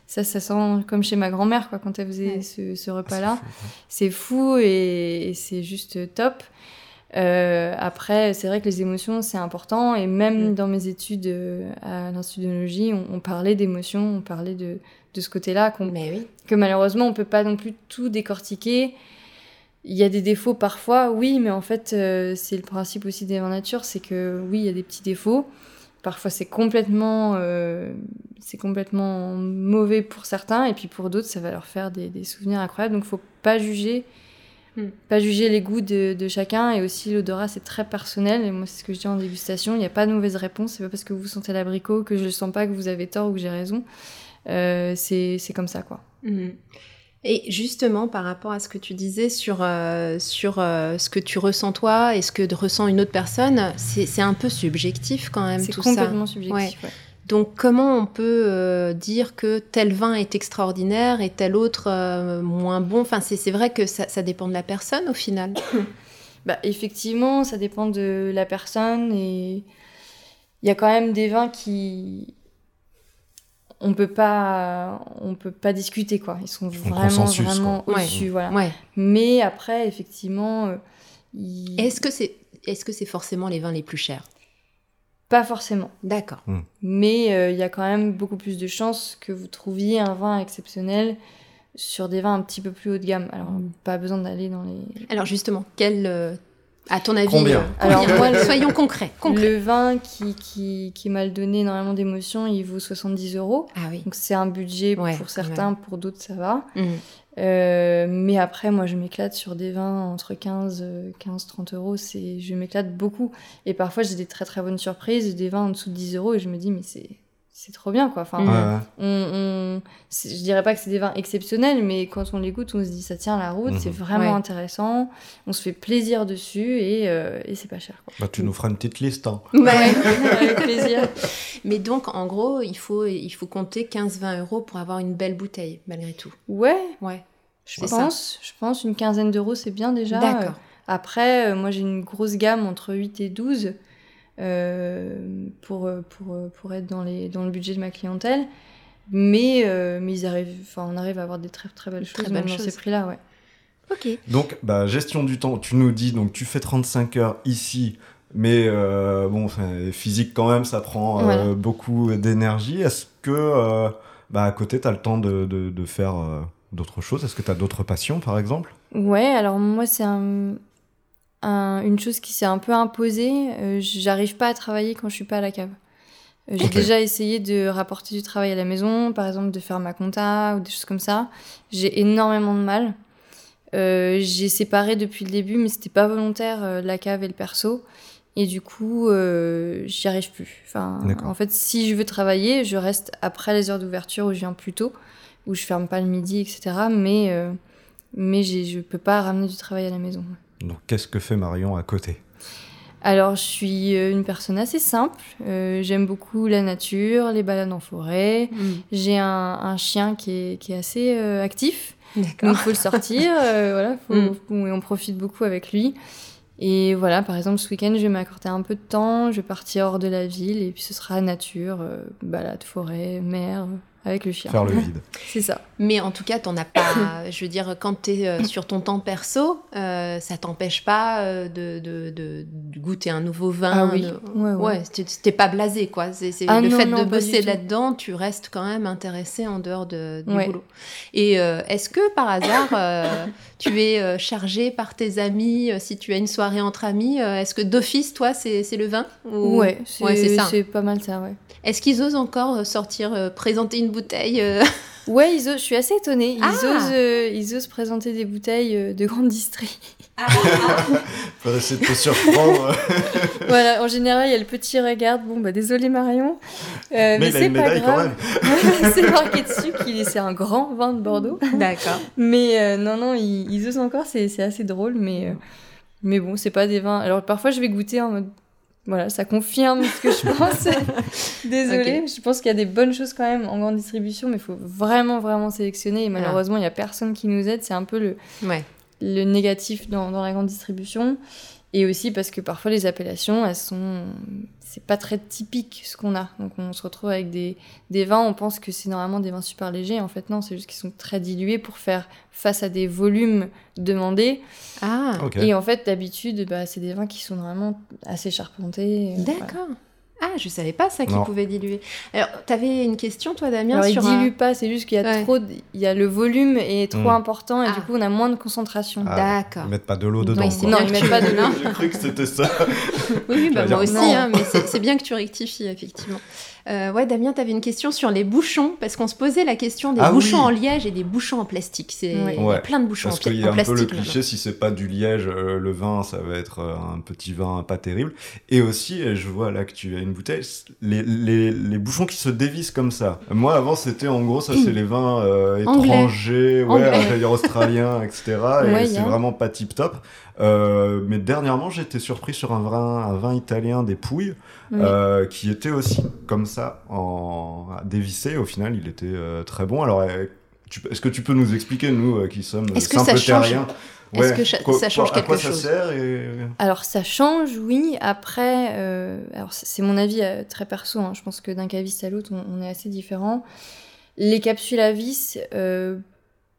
ça, ça sent comme chez ma grand-mère, quoi, quand elle faisait Ouais. ce, ce Ah, repas-là. c'est fou, c'est fou et, et c'est juste top. Euh, après, c'est vrai que les émotions, c'est important. Et même Mm. dans mes études euh, à l'institutologie, on, on parlait d'émotions, on parlait de, de ce côté-là, oui. que malheureusement, on peut pas non plus tout décortiquer. Il y a des défauts parfois, oui, mais en fait, euh, c'est le principe aussi des nature, c'est que oui, il y a des petits défauts. Parfois, c'est complètement, c'est complètement mauvais pour certains, et puis pour d'autres, ça va leur faire des, des souvenirs incroyables. Donc, faut pas juger. Pas juger les goûts de, de chacun, et aussi l'odorat, c'est très personnel. Et moi, c'est ce que je dis en dégustation. Il n'y a pas de mauvaise réponse. C'est pas parce que vous sentez l'abricot que je le sens pas que vous avez tort ou que j'ai raison. Euh, c'est comme ça, quoi. Mhm. Et justement, par rapport à ce que tu disais sur, euh, sur euh, ce que tu ressens toi et ce que ressent une autre personne, c'est un peu subjectif quand même tout ça. C'est complètement subjectif. Ouais. Donc comment on peut euh, dire que tel vin est extraordinaire et tel autre moins bon? Enfin, c'est vrai que ça, ça, dépend de la personne au final. <coughs> bah, effectivement, ça dépend de la personne et il y a quand même des vins qui on peut pas on peut pas discuter quoi. Ils sont vraiment vraiment au-dessus voilà. Mais après effectivement euh, est-ce que c'est est-ce que c'est forcément les vins les plus chers? Pas forcément d'accord hmm. mais euh, il y a quand même beaucoup plus de chances que vous trouviez un vin exceptionnel sur des vins un petit peu plus haut de gamme alors hmm. pas besoin d'aller dans les alors justement quel euh, à ton avis Combien, Alors, <laughs> soyons concrets, Le vin qui, qui, qui m'a donné énormément d'émotions, il vaut 70 euros. Ah oui. Donc c'est un budget pour certains, pour d'autres ça va. Mmh. Euh, mais après, moi, je m'éclate sur des vins entre 15, 15 30 euros. C'est, je m'éclate beaucoup. Et parfois, j'ai des très très bonnes surprises, des vins en dessous de 10 euros, et je me dis, mais c'est c'est trop bien quoi. Enfin, mm. on, je dirais pas que c'est des vins exceptionnels, mais quand on les goûte, on se dit ça tient la route, c'est mhm. vraiment intéressant, on se fait plaisir dessus et, euh, et c'est pas cher. Quoi. Bah, tu nous feras une petite liste. Hein. <laughs> avec plaisir. Mais donc en gros, il faut, il faut compter 15-20 euros pour avoir une belle bouteille malgré tout. Ouais. Ouais. Je pense, je pense une quinzaine d'euros c'est bien déjà. D'accord. Après, euh, moi j'ai une grosse gamme entre 8 et 12. Euh, pour, pour, pour être dans, les, dans le budget de ma clientèle. Mais, euh, mais ils arrivent, enfin, on arrive à avoir des très, très belles choses dans ces prix-là. Ouais. Ok. Donc, bah, gestion du temps, tu nous dis, donc tu fais 35 heures ici, mais euh, bon, physique quand même, ça prend beaucoup d'énergie. Est-ce que bah, à côté, tu as le temps de, de, de faire d'autres choses? Est-ce que tu as d'autres passions, par exemple? Ouais, alors moi, c'est un, une chose qui s'est un peu imposée. Euh, j'arrive pas à travailler quand je suis pas à la cave. Euh, j'ai déjà essayé de rapporter du travail à la maison, par exemple de faire ma compta ou des choses comme ça. J'ai énormément de mal. Euh, j'ai séparé depuis le début, mais c'était pas volontaire la cave et le perso. Et du coup, j'y arrive plus. Enfin, en fait, si je veux travailler, je reste après les heures d'ouverture où je viens plus tôt, où je ferme pas le midi, etc. Mais, mais je peux pas ramener du travail à la maison. Donc, qu'est-ce que fait Marion à côté? Alors, je suis euh, une personne assez simple. Euh, j'aime beaucoup la nature, les balades en forêt. Mm. J'ai un, chien qui est, qui est assez euh, actif. Donc, il faut le sortir. <laughs> voilà, mm. on profite beaucoup avec lui. Et voilà, par exemple, ce week-end, je vais m'accorder un peu de temps. Je vais partir hors de la ville et puis ce sera nature, balade, forêt, mer, avec le chien. Faire le <laughs> vide. c'est ça. Mais en tout cas, t'en as pas. <coughs> je veux dire, quand tu es euh, sur ton temps perso, euh, ça t'empêche pas euh, de, de, de, goûter un nouveau vin. Ah oui. Ouais, ouais. t'es pas blasé, quoi. C'est, ah le fait de bosser là-dedans, tu restes quand même intéressé en dehors de, du boulot. Et est-ce que par hasard, <laughs> tu es chargé par tes amis si tu as une soirée entre amis Est-ce que d'office, toi, c'est, le vin Ou... Ouais, c'est, ça. C'est pas mal ça, ouais. Est-ce qu'ils osent encore sortir, présenter une bouteille <laughs> Ouais, ils osent, je suis assez étonnée. Ils, ah. osent, euh, ils osent présenter des bouteilles euh, de grande distrie. Ah, <laughs> Pour essayer de te surprendre. <laughs> voilà, en général, il y a le petit regard. Bon, bah désolé Marion. Euh, mais, c'est pas grave. c'est marqué dessus qu'il c'est un grand vin de Bordeaux. D'accord. Mais non, non, ils, ils osent encore, c'est assez drôle. Mais, mais bon, c'est pas des vins. Alors parfois, je vais goûter en mode voilà, ça confirme ce que je <laughs> pense. Désolée, je pense qu'il y a des bonnes choses quand même en grande distribution, mais il faut vraiment, vraiment sélectionner. Et malheureusement, il n'y a personne qui nous aide. C'est un peu le, le négatif dans, dans, la grande distribution. Et aussi parce que parfois les appellations, elles sont. C'est pas très typique ce qu'on a. Donc on se retrouve avec des, des vins, on pense que c'est normalement des vins super légers. En fait, non, c'est juste qu'ils sont très dilués pour faire face à des volumes demandés. Ah, Et en fait, d'habitude, bah, c'est des vins qui sont vraiment assez charpentés. D'accord. Ah, je savais pas ça qu'il pouvait diluer. Alors, tu avais une question, toi, Damien Alors, il dilue pas, c'est juste qu'il y a trop. Il y a le volume est trop hmm. important et du ah. coup, on a moins de concentration. Ah, D'accord. Ils mettent pas de l'eau dedans. non, ils mettent pas de l'eau. <laughs> J'ai cru que c'était ça. oui, bah, moi aussi, hein, mais c'est bien que tu rectifies, effectivement. Euh, ouais, Damien, tu avais une question sur les bouchons, parce qu'on se posait la question des ah bouchons en liège et des bouchons en plastique. C'est Il y a plein de bouchons en, plastique. Parce qu'il y a un peu le cliché, si c'est pas du liège, euh, le vin, ça va être euh, un petit vin pas terrible. Et aussi, je vois là que tu as une bouteille, les, les, les, bouchons qui se dévissent comme ça. Moi, avant, c'était en gros, ça, c'est les vins euh, étrangers, ouais, <laughs> australiens, etc. et c'est vraiment pas tip top. Euh, mais dernièrement, été surpris sur un vin, un vin italien des Pouilles, euh, qui était aussi comme ça, en dévissé. Au final, il était euh, très bon. Alors, est-ce que tu peux nous expliquer, nous qui sommes simples terriens est-ce que ça change quelque chose ça sert Alors ça change, oui. Après, alors c'est mon avis très perso. Hein. Je pense que d'un caviste à l'autre, on, est assez différents. Les capsules à vis,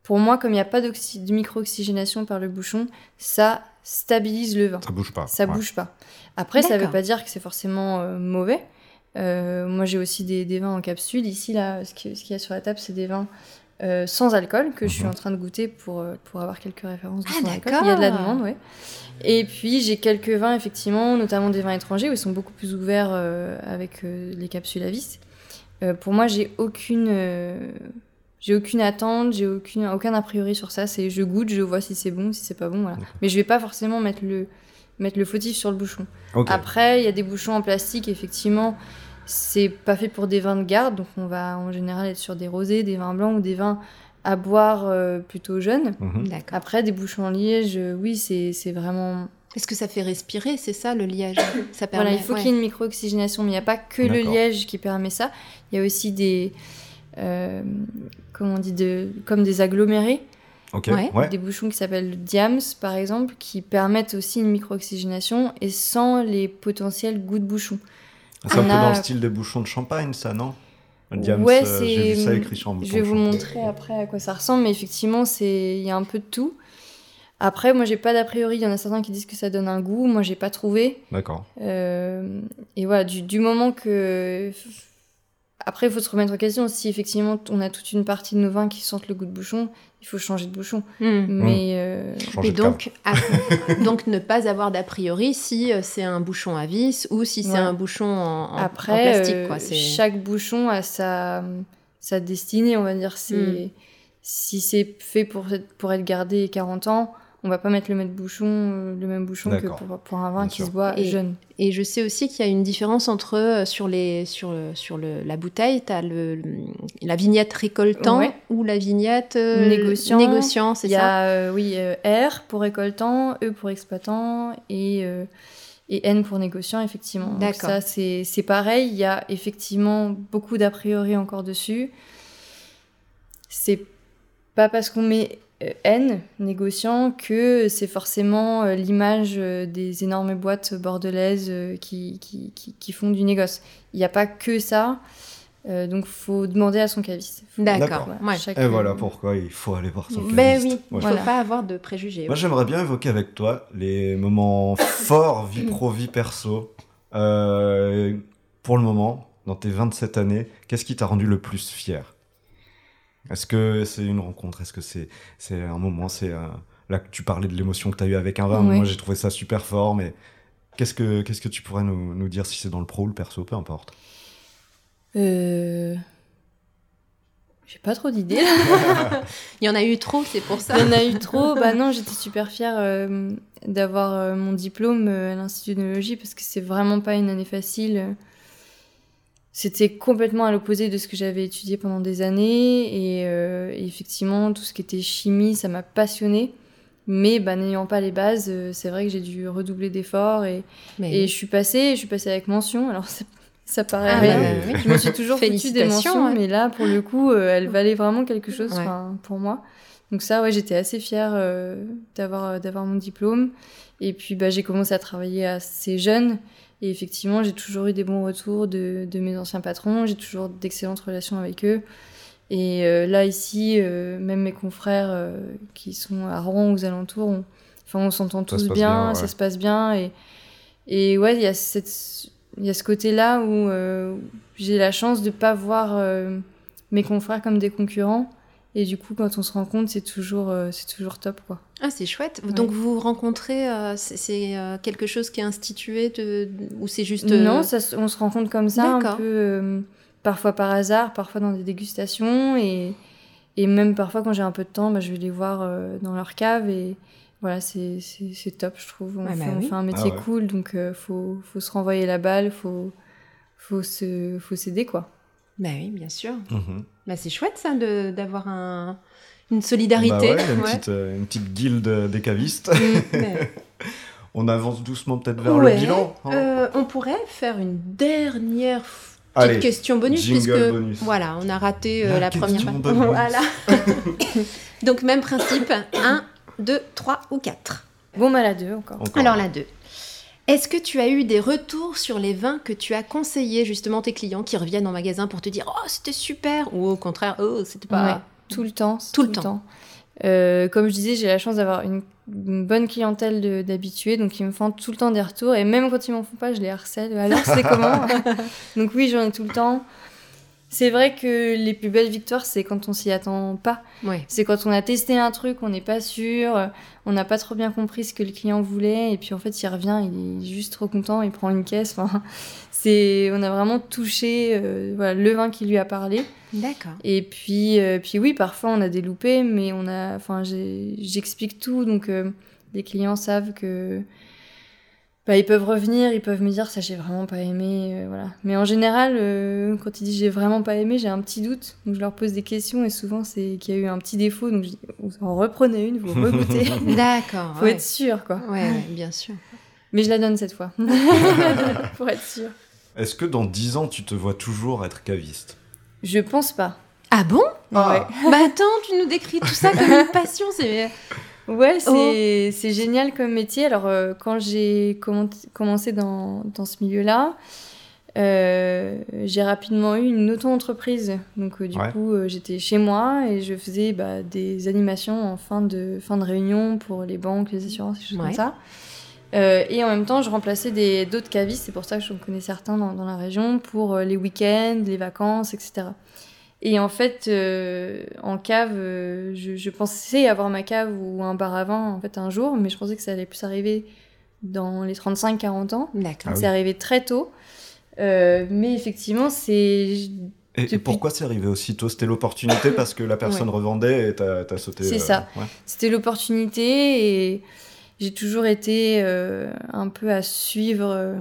pour moi, comme il n'y a pas de micro-oxygénation par le bouchon, ça stabilise le vin. Ça bouge pas. Ça bouge pas. Après, ça ne veut pas dire que c'est forcément mauvais. moi, j'ai aussi des, des, vins en capsule. Ici, là, ce qu'il y a sur la table, c'est des vins euh, sans alcool que je suis mhm. en train de goûter pour, euh, pour avoir quelques références de ah, alcool. Il y a de la demande, oui. Et puis j'ai quelques vins, effectivement, notamment des vins étrangers où ils sont beaucoup plus ouverts euh, avec les capsules à vis. pour moi, j'ai aucune, j'ai aucune attente, j'ai aucune, aucun a priori sur ça. C'est je goûte, je vois si c'est bon, si c'est pas bon. Voilà. Mais je vais pas forcément mettre le, mettre le fautif sur le bouchon. Après, il y a des bouchons en plastique, effectivement c'est pas fait pour des vins de garde, donc on va en général être sur des rosés, des vins blancs ou des vins à boire euh, plutôt jeunes. Mhm. Après, des bouchons en liège, euh, oui, c'est vraiment. Est-ce que ça fait respirer C'est ça le liège? Ça permet... Voilà, il faut qu'il y ait une micro-oxygénation, mais il n'y a pas que le liège qui permet ça. Il y a aussi des. Euh, comment on dit de, Comme des agglomérés. Des bouchons qui s'appellent diams, par exemple, qui permettent aussi une micro-oxygénation et sans les potentiels goûts de bouchon. C'est un peu dans le style des bouchons de champagne, ça, non? Ouais, euh, J'ai vu ça écrit sur un Je vais vous montrer après à quoi ça ressemble, mais effectivement, il y a un peu de tout. Après, moi, j'ai pas d'a priori. Il y en a certains qui disent que ça donne un goût. Moi, j'ai pas trouvé. D'accord. Euh, et voilà, du, du, moment que après, il faut se remettre en question. Si effectivement on a toute une partie de nos vins qui sentent le goût de bouchon, il faut changer de bouchon. Hmm. Mais euh, et donc, <laughs> donc ne pas avoir d'a priori si euh, c'est un bouchon à vis ou si c'est un bouchon en, Après, plastique. Quoi. Euh, chaque bouchon a sa, sa destinée, on va dire. Hmm. si c'est fait pour pour être gardé 40 ans on va pas mettre le même bouchon, euh, le même bouchon que pour, un vin qui se boit jeune. Et je sais aussi qu'il y a une différence entre euh, sur les sur sur le, la bouteille, tu as le, la vignette récoltant ou la vignette euh, négociant. négociant c'est ça Il y a oui R pour récoltant, E pour exploitant et et N pour négociant effectivement. Donc ça c'est c'est pareil, il y a effectivement beaucoup d'a priori encore dessus. C'est pas parce qu'on met euh, N, négociant, que c'est forcément euh, l'image euh, des énormes boîtes bordelaises qui, qui, qui, font du négoce. Il n'y a pas que ça. donc, faut demander à son caviste. D'accord. Et voilà pourquoi il faut aller voir son Mais caviste. oui, il ne faut pas avoir de préjugés. Moi, j'aimerais bien évoquer avec toi les moments <coughs> forts, vie pro, vie perso. pour le moment, dans tes 27 années, qu'est-ce qui t'a rendu le plus fier? Est-ce que c'est une rencontre? Est-ce que c'est c'est un moment? C'est euh, là que tu parlais de l'émotion que tu as eu avec un vin. Moi, j'ai trouvé ça super fort. Mais qu'est-ce que qu'est-ce que tu pourrais nous, nous dire si c'est dans le pro ou le perso, peu importe. Euh... J'ai pas trop d'idées. <laughs> Il y en a eu trop, c'est pour ça. Il y en a eu trop. Bah non, j'étais super fière euh, d'avoir euh, mon diplôme à l'Institut d'œnologie parce que c'est vraiment pas une année facile. C'était complètement à l'opposé de ce que j'avais étudié pendant des années. Et, euh, effectivement, tout ce qui était chimie, ça m'a passionné. Mais bah, n'ayant pas les bases, euh, c'est vrai que j'ai dû redoubler d'efforts. Et, et je suis passée, je suis passée avec mention. Alors, ça paraît ah, rien. Bah, je me suis toujours foutue des mentions, mais là, pour le coup, euh, elle valait vraiment quelque chose pour moi. Donc ça, ouais, j'étais assez fière d'avoir d'avoir mon diplôme. Et puis, bah, j'ai commencé à travailler assez jeune. Et effectivement, j'ai toujours eu des bons retours de, de mes anciens patrons, j'ai toujours d'excellentes relations avec eux. Et euh, là, ici, euh, même mes confrères euh, qui sont à Rouen ou aux alentours, on, enfin, on s'entend tous bien, ça se passe bien. Et, et ouais, il y, a cette, y a ce côté-là où j'ai la chance de ne pas voir mes confrères comme des concurrents et du coup, quand on se rencontre, c'est toujours, euh, c'est toujours top, quoi. Ah, c'est chouette. Donc, vous rencontrez, euh, c'est euh, quelque chose qui est institué de... ou c'est juste... Non, ça, on se rencontre comme ça, un peu, parfois par hasard, parfois dans des dégustations, et, et même parfois quand j'ai un peu de temps, bah, je vais les voir dans leur cave, et voilà, c'est top, je trouve. On, fait, bah on fait, un métier ah cool, donc il faut, faut se renvoyer la balle, faut faut se, faut s'aider quoi. Bah oui, bien sûr. Mhm. Bah c'est chouette ça de d'avoir un une solidarité. Bah ouais, une, <laughs> Ouais. petite, euh, une petite guilde des cavistes. <laughs> Ouais. On avance doucement peut-être vers Ouais. le bilan. hein. Euh, on pourrait faire une dernière f- petite Allez, question bonus puisque bonus. voilà, on a raté euh, La la, première. bonus. <laughs> Voilà. Donc même principe, 1, 2, 3 ou 4. Bon, mal à deux encore. Encore. Alors la 2. Est-ce que tu as eu des retours sur les vins que tu as conseillés justement tes clients qui reviennent en magasin pour te dire oh c'était super ou au contraire oh c'était pas Ouais, tout le temps. Tout le temps. Euh, comme je disais, j'ai la chance d'avoir une, une bonne clientèle d'habitués, donc ils me font tout le temps des retours, et même quand ils m'en font pas, je les harcèle. Alors, c'est comment? <laughs> Donc oui, j'en ai tout le temps. C'est vrai que les plus belles victoires, c'est quand on s'y attend pas. Ouais. C'est quand on a testé un truc, on n'est pas sûr, on n'a pas trop bien compris ce que le client voulait, et puis en fait, il revient, il est juste trop content, il prend une caisse. Enfin, <laughs> c'est, on a vraiment touché euh, voilà, le vin qui lui a parlé. D'accord. Et puis, euh, puis oui, parfois on a des loupés, mais on a, enfin, j'explique tout, donc euh, les clients savent que bah, ils peuvent revenir, ils peuvent me dire ça j'ai vraiment pas aimé, euh, voilà. Mais en général, euh, quand ils disent j'ai vraiment pas aimé, j'ai un petit doute, donc je leur pose des questions et souvent c'est qu'il y a eu un petit défaut, donc je dis vous en reprenez une, vous regoutez, <laughs> D'accord. faut ouais. être sûr quoi. Ouais, ouais, bien sûr. Mais je la donne cette fois, <laughs> pour être sûr. Est-ce que dans 10 ans, tu te vois toujours être caviste? Je pense pas. Ah bon? Ah. Bah attends, tu nous décris tout ça comme une passion, c'est Ouais, c'est Oh. c'est génial comme métier. Alors, euh, quand j'ai commen- commencé dans, dans ce milieu-là, euh, j'ai rapidement eu une auto-entreprise. Donc, euh, du Ouais. coup, j'étais chez moi et je faisais bah, des animations en fin de, fin de réunion pour les banques, les assurances, des choses Ouais. comme ça. Et en même temps, je remplaçais d'autres cavistes, c'est pour ça que j'en connais certains dans, dans la région, pour les week-ends, les vacances, etc. Et en fait, euh, en cave, euh, je, je pensais avoir ma cave ou un bar à vin en fait, un jour, mais je pensais que ça allait plus arriver dans les 35-40 ans. D'accord. Ah oui. C'est arrivé très tôt. Euh, mais effectivement, c'est. Et, pourquoi c'est arrivé aussitôt C'était l'opportunité <coughs> parce que la personne revendait et t'as t'as sauté. C'est euh, ça. ouais. C'était l'opportunité et j'ai toujours été euh, un peu à suivre.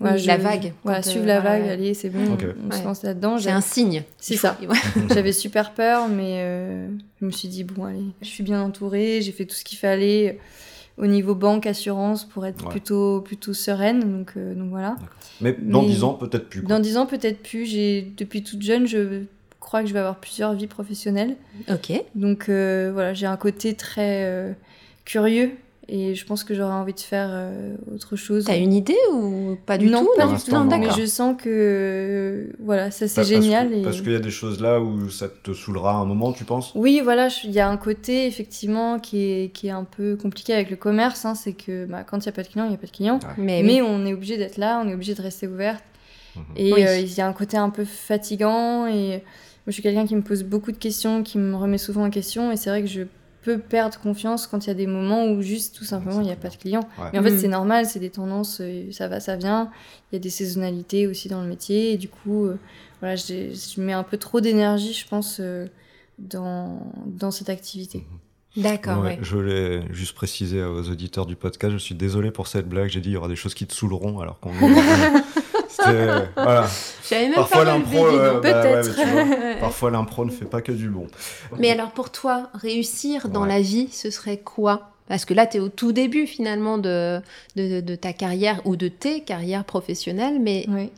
Oui, la vague, Voilà, quand, suivre euh, la vague, ouais. allez, c'est bon, on se Ouais. lance là-dedans. C'est un signe. C'est ça. Ouais. <laughs> J'avais super peur, mais euh, je me suis dit, bon, allez, je suis bien entourée, j'ai fait tout ce qu'il fallait euh, au niveau banque, assurance, pour être Ouais. plutôt, plutôt sereine. Donc, euh, donc voilà. Mais dans Mais- 10 ans, peut-être plus. quoi. Dans 10 ans, peut-être plus. J'ai, depuis toute jeune, je crois que je vais avoir plusieurs vies professionnelles. Ok. Donc euh, voilà, j'ai un côté très euh, curieux et je pense que j'aurais envie de faire euh, autre chose. T'as une idée ou pas du non, tout pas du tout. non. Mais je sens que euh, voilà, ça c'est génial. Parce que- et... parce qu'il y a des choses là où ça te saoulera un moment, tu penses? Oui, voilà, il y a un côté effectivement qui est, qui est un peu compliqué avec le commerce. hein, c'est que bah, quand il n'y a pas de clients, il n'y a pas de clients. Mais, Mais oui. on est obligé d'être là, on est obligé de rester ouverte. Mhm. Et Oui. euh, il y a un côté un peu fatigant. Et moi, je suis quelqu'un qui me pose beaucoup de questions, qui me remet souvent en question. Et c'est vrai que je peux perdre confiance quand il y a des moments où juste tout simplement il n'y a pas de clients. Ouais. Mais en fait, Mm. c'est normal, c'est des tendances, euh, ça va, ça vient. Il y a des saisonnalités aussi dans le métier. Et du coup, euh, voilà, je mets un peu trop d'énergie, je pense, euh, dans, dans cette activité. D'accord, Ouais, ouais. Je voulais juste préciser aux auditeurs du podcast, je suis désolé pour cette blague, j'ai dit il y aura des choses qui te saouleront alors qu'on <laughs> voilà. <laughs> J'avais même Parfois pas l'impro euh, bah ouais, Peut-être. vois, <laughs> parfois l'impro ne fait pas que du bon. Mais alors pour toi, réussir dans Ouais. la vie, ce serait quoi? Parce que là, tu es au tout début finalement de, de, de ta carrière ou de tes carrières professionnelles, mais Oui.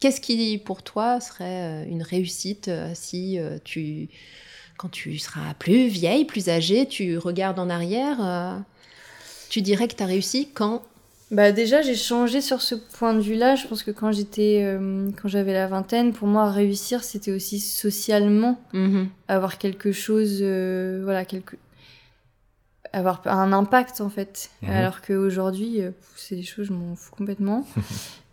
qu'est-ce qui pour toi serait euh, une réussite euh, si euh, tu, quand tu seras plus vieille, plus âgée, tu regardes en arrière, euh, tu dirais que tu as réussi quand Bah déjà, j'ai changé sur ce point de vue-là. Je pense que quand j'étais, euh, quand j'avais la vingtaine, pour moi, réussir, c'était aussi socialement avoir quelque chose, euh, voilà, quelque, avoir un impact en fait. Mhm. Alors qu'aujourd'hui, euh, c'est des choses, je m'en fous complètement. <laughs>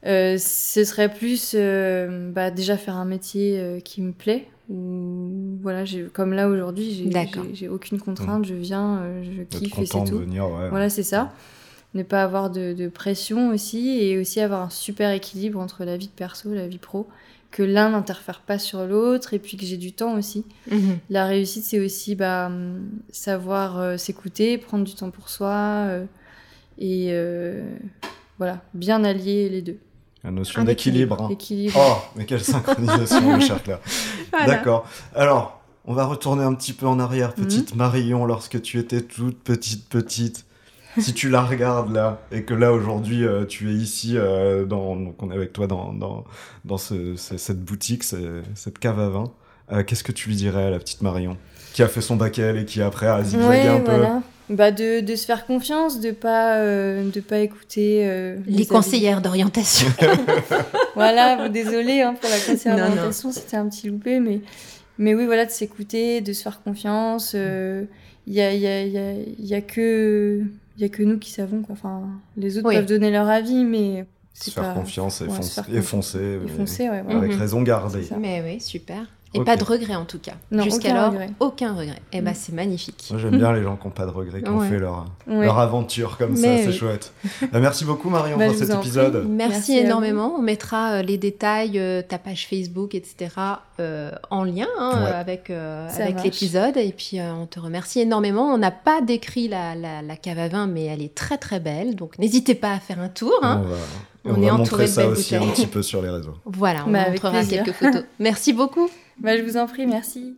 Euh, ce serait plus, euh, bah, déjà faire un métier euh, qui me plaît. Ou voilà, j'ai, comme là aujourd'hui, j'ai, D'accord. j'ai, j'ai aucune contrainte. Je viens, euh, je kiffe et c'est content de tout. venir, ouais. Voilà, c'est ça. Ne pas avoir de, de pression aussi et aussi avoir un super équilibre entre la vie de perso et la vie pro. Que l'un n'interfère pas sur l'autre et puis que j'ai du temps aussi. La réussite, c'est aussi bah, savoir euh, s'écouter, prendre du temps pour soi euh, et euh, voilà, bien allier les deux. La notion d'équilibre. hein. Oh, mais quelle synchronisation, <laughs> mon cher Claire. Voilà. D'accord. Alors, on va retourner un petit peu en arrière, Mhm. petite Marion, lorsque tu étais toute petite, petite. Si tu la regardes là, et que là aujourd'hui euh, tu es ici, euh, dans, donc on est avec toi dans, dans, dans ce- ce- cette boutique, ce- cette cave à vin, euh, qu'est-ce que tu lui dirais à la petite Marion Qui a fait son bac et qui après a zigzagué Ouais, un peu voilà. Bah de, de se faire confiance, de pas de de pas écouter euh, Les conseillères d'orientation. <laughs> Voilà, désolé hein, pour la conseillère Non, non. d'orientation, c'était un petit loupé, mais mais oui voilà de s'écouter, de se faire confiance. Il y a il y a il y a il y a que il y a que nous qui savons quoi. Enfin les autres Oui. peuvent donner leur avis, mais Se c'est faire pas confiance et, ouais, se foncer, faire et confiance. foncer, et foncer, ouais. voilà. avec Mhm. raison gardée. ça. Mais oui, super. Et pas de regret en tout cas. Jusqu'alors, aucun regret. aucun regret. Eh ben, Mm. c'est magnifique. Moi j'aime bien les gens qui n'ont pas de regrets, qui ont Ouais. fait leur, Ouais. leur aventure comme ça, c'est chouette. Bah, merci beaucoup Marion Bah, pour cet épisode. Merci, énormément. On mettra euh, les détails, euh, ta page Facebook, etc. euh, en lien hein, Ouais. avec, euh, l'épisode. Et puis, euh, on te remercie énormément. On n'a pas décrit la, la, la cave à vin, mais elle est très très belle. Donc, n'ésitez pas à faire un tour. hein. On va, On on est entouré montrer de ça aussi un petit peu sur les réseaux. Voilà, on Bah, avec montrera quelques photos. <laughs> Merci beaucoup. Bah, je vous en prie, merci.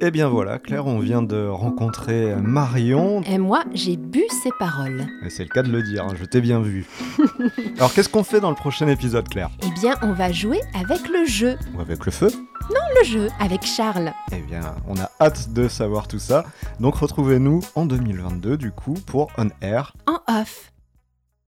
Eh bien voilà, Claire, on vient de rencontrer Marion. Et moi, j'ai bu ses paroles. Et c'est le cas de le dire, hein, je t'ai bien vu. <laughs> Alors qu'est-ce qu'on fait dans le prochain épisode, Claire? Eh bien, on va jouer avec le jeu. Ou avec le feu? Le jeu avec Charles. Eh bien, on a hâte de savoir tout ça. Donc retrouvez-nous en 2022, du coup, pour On Air. En off.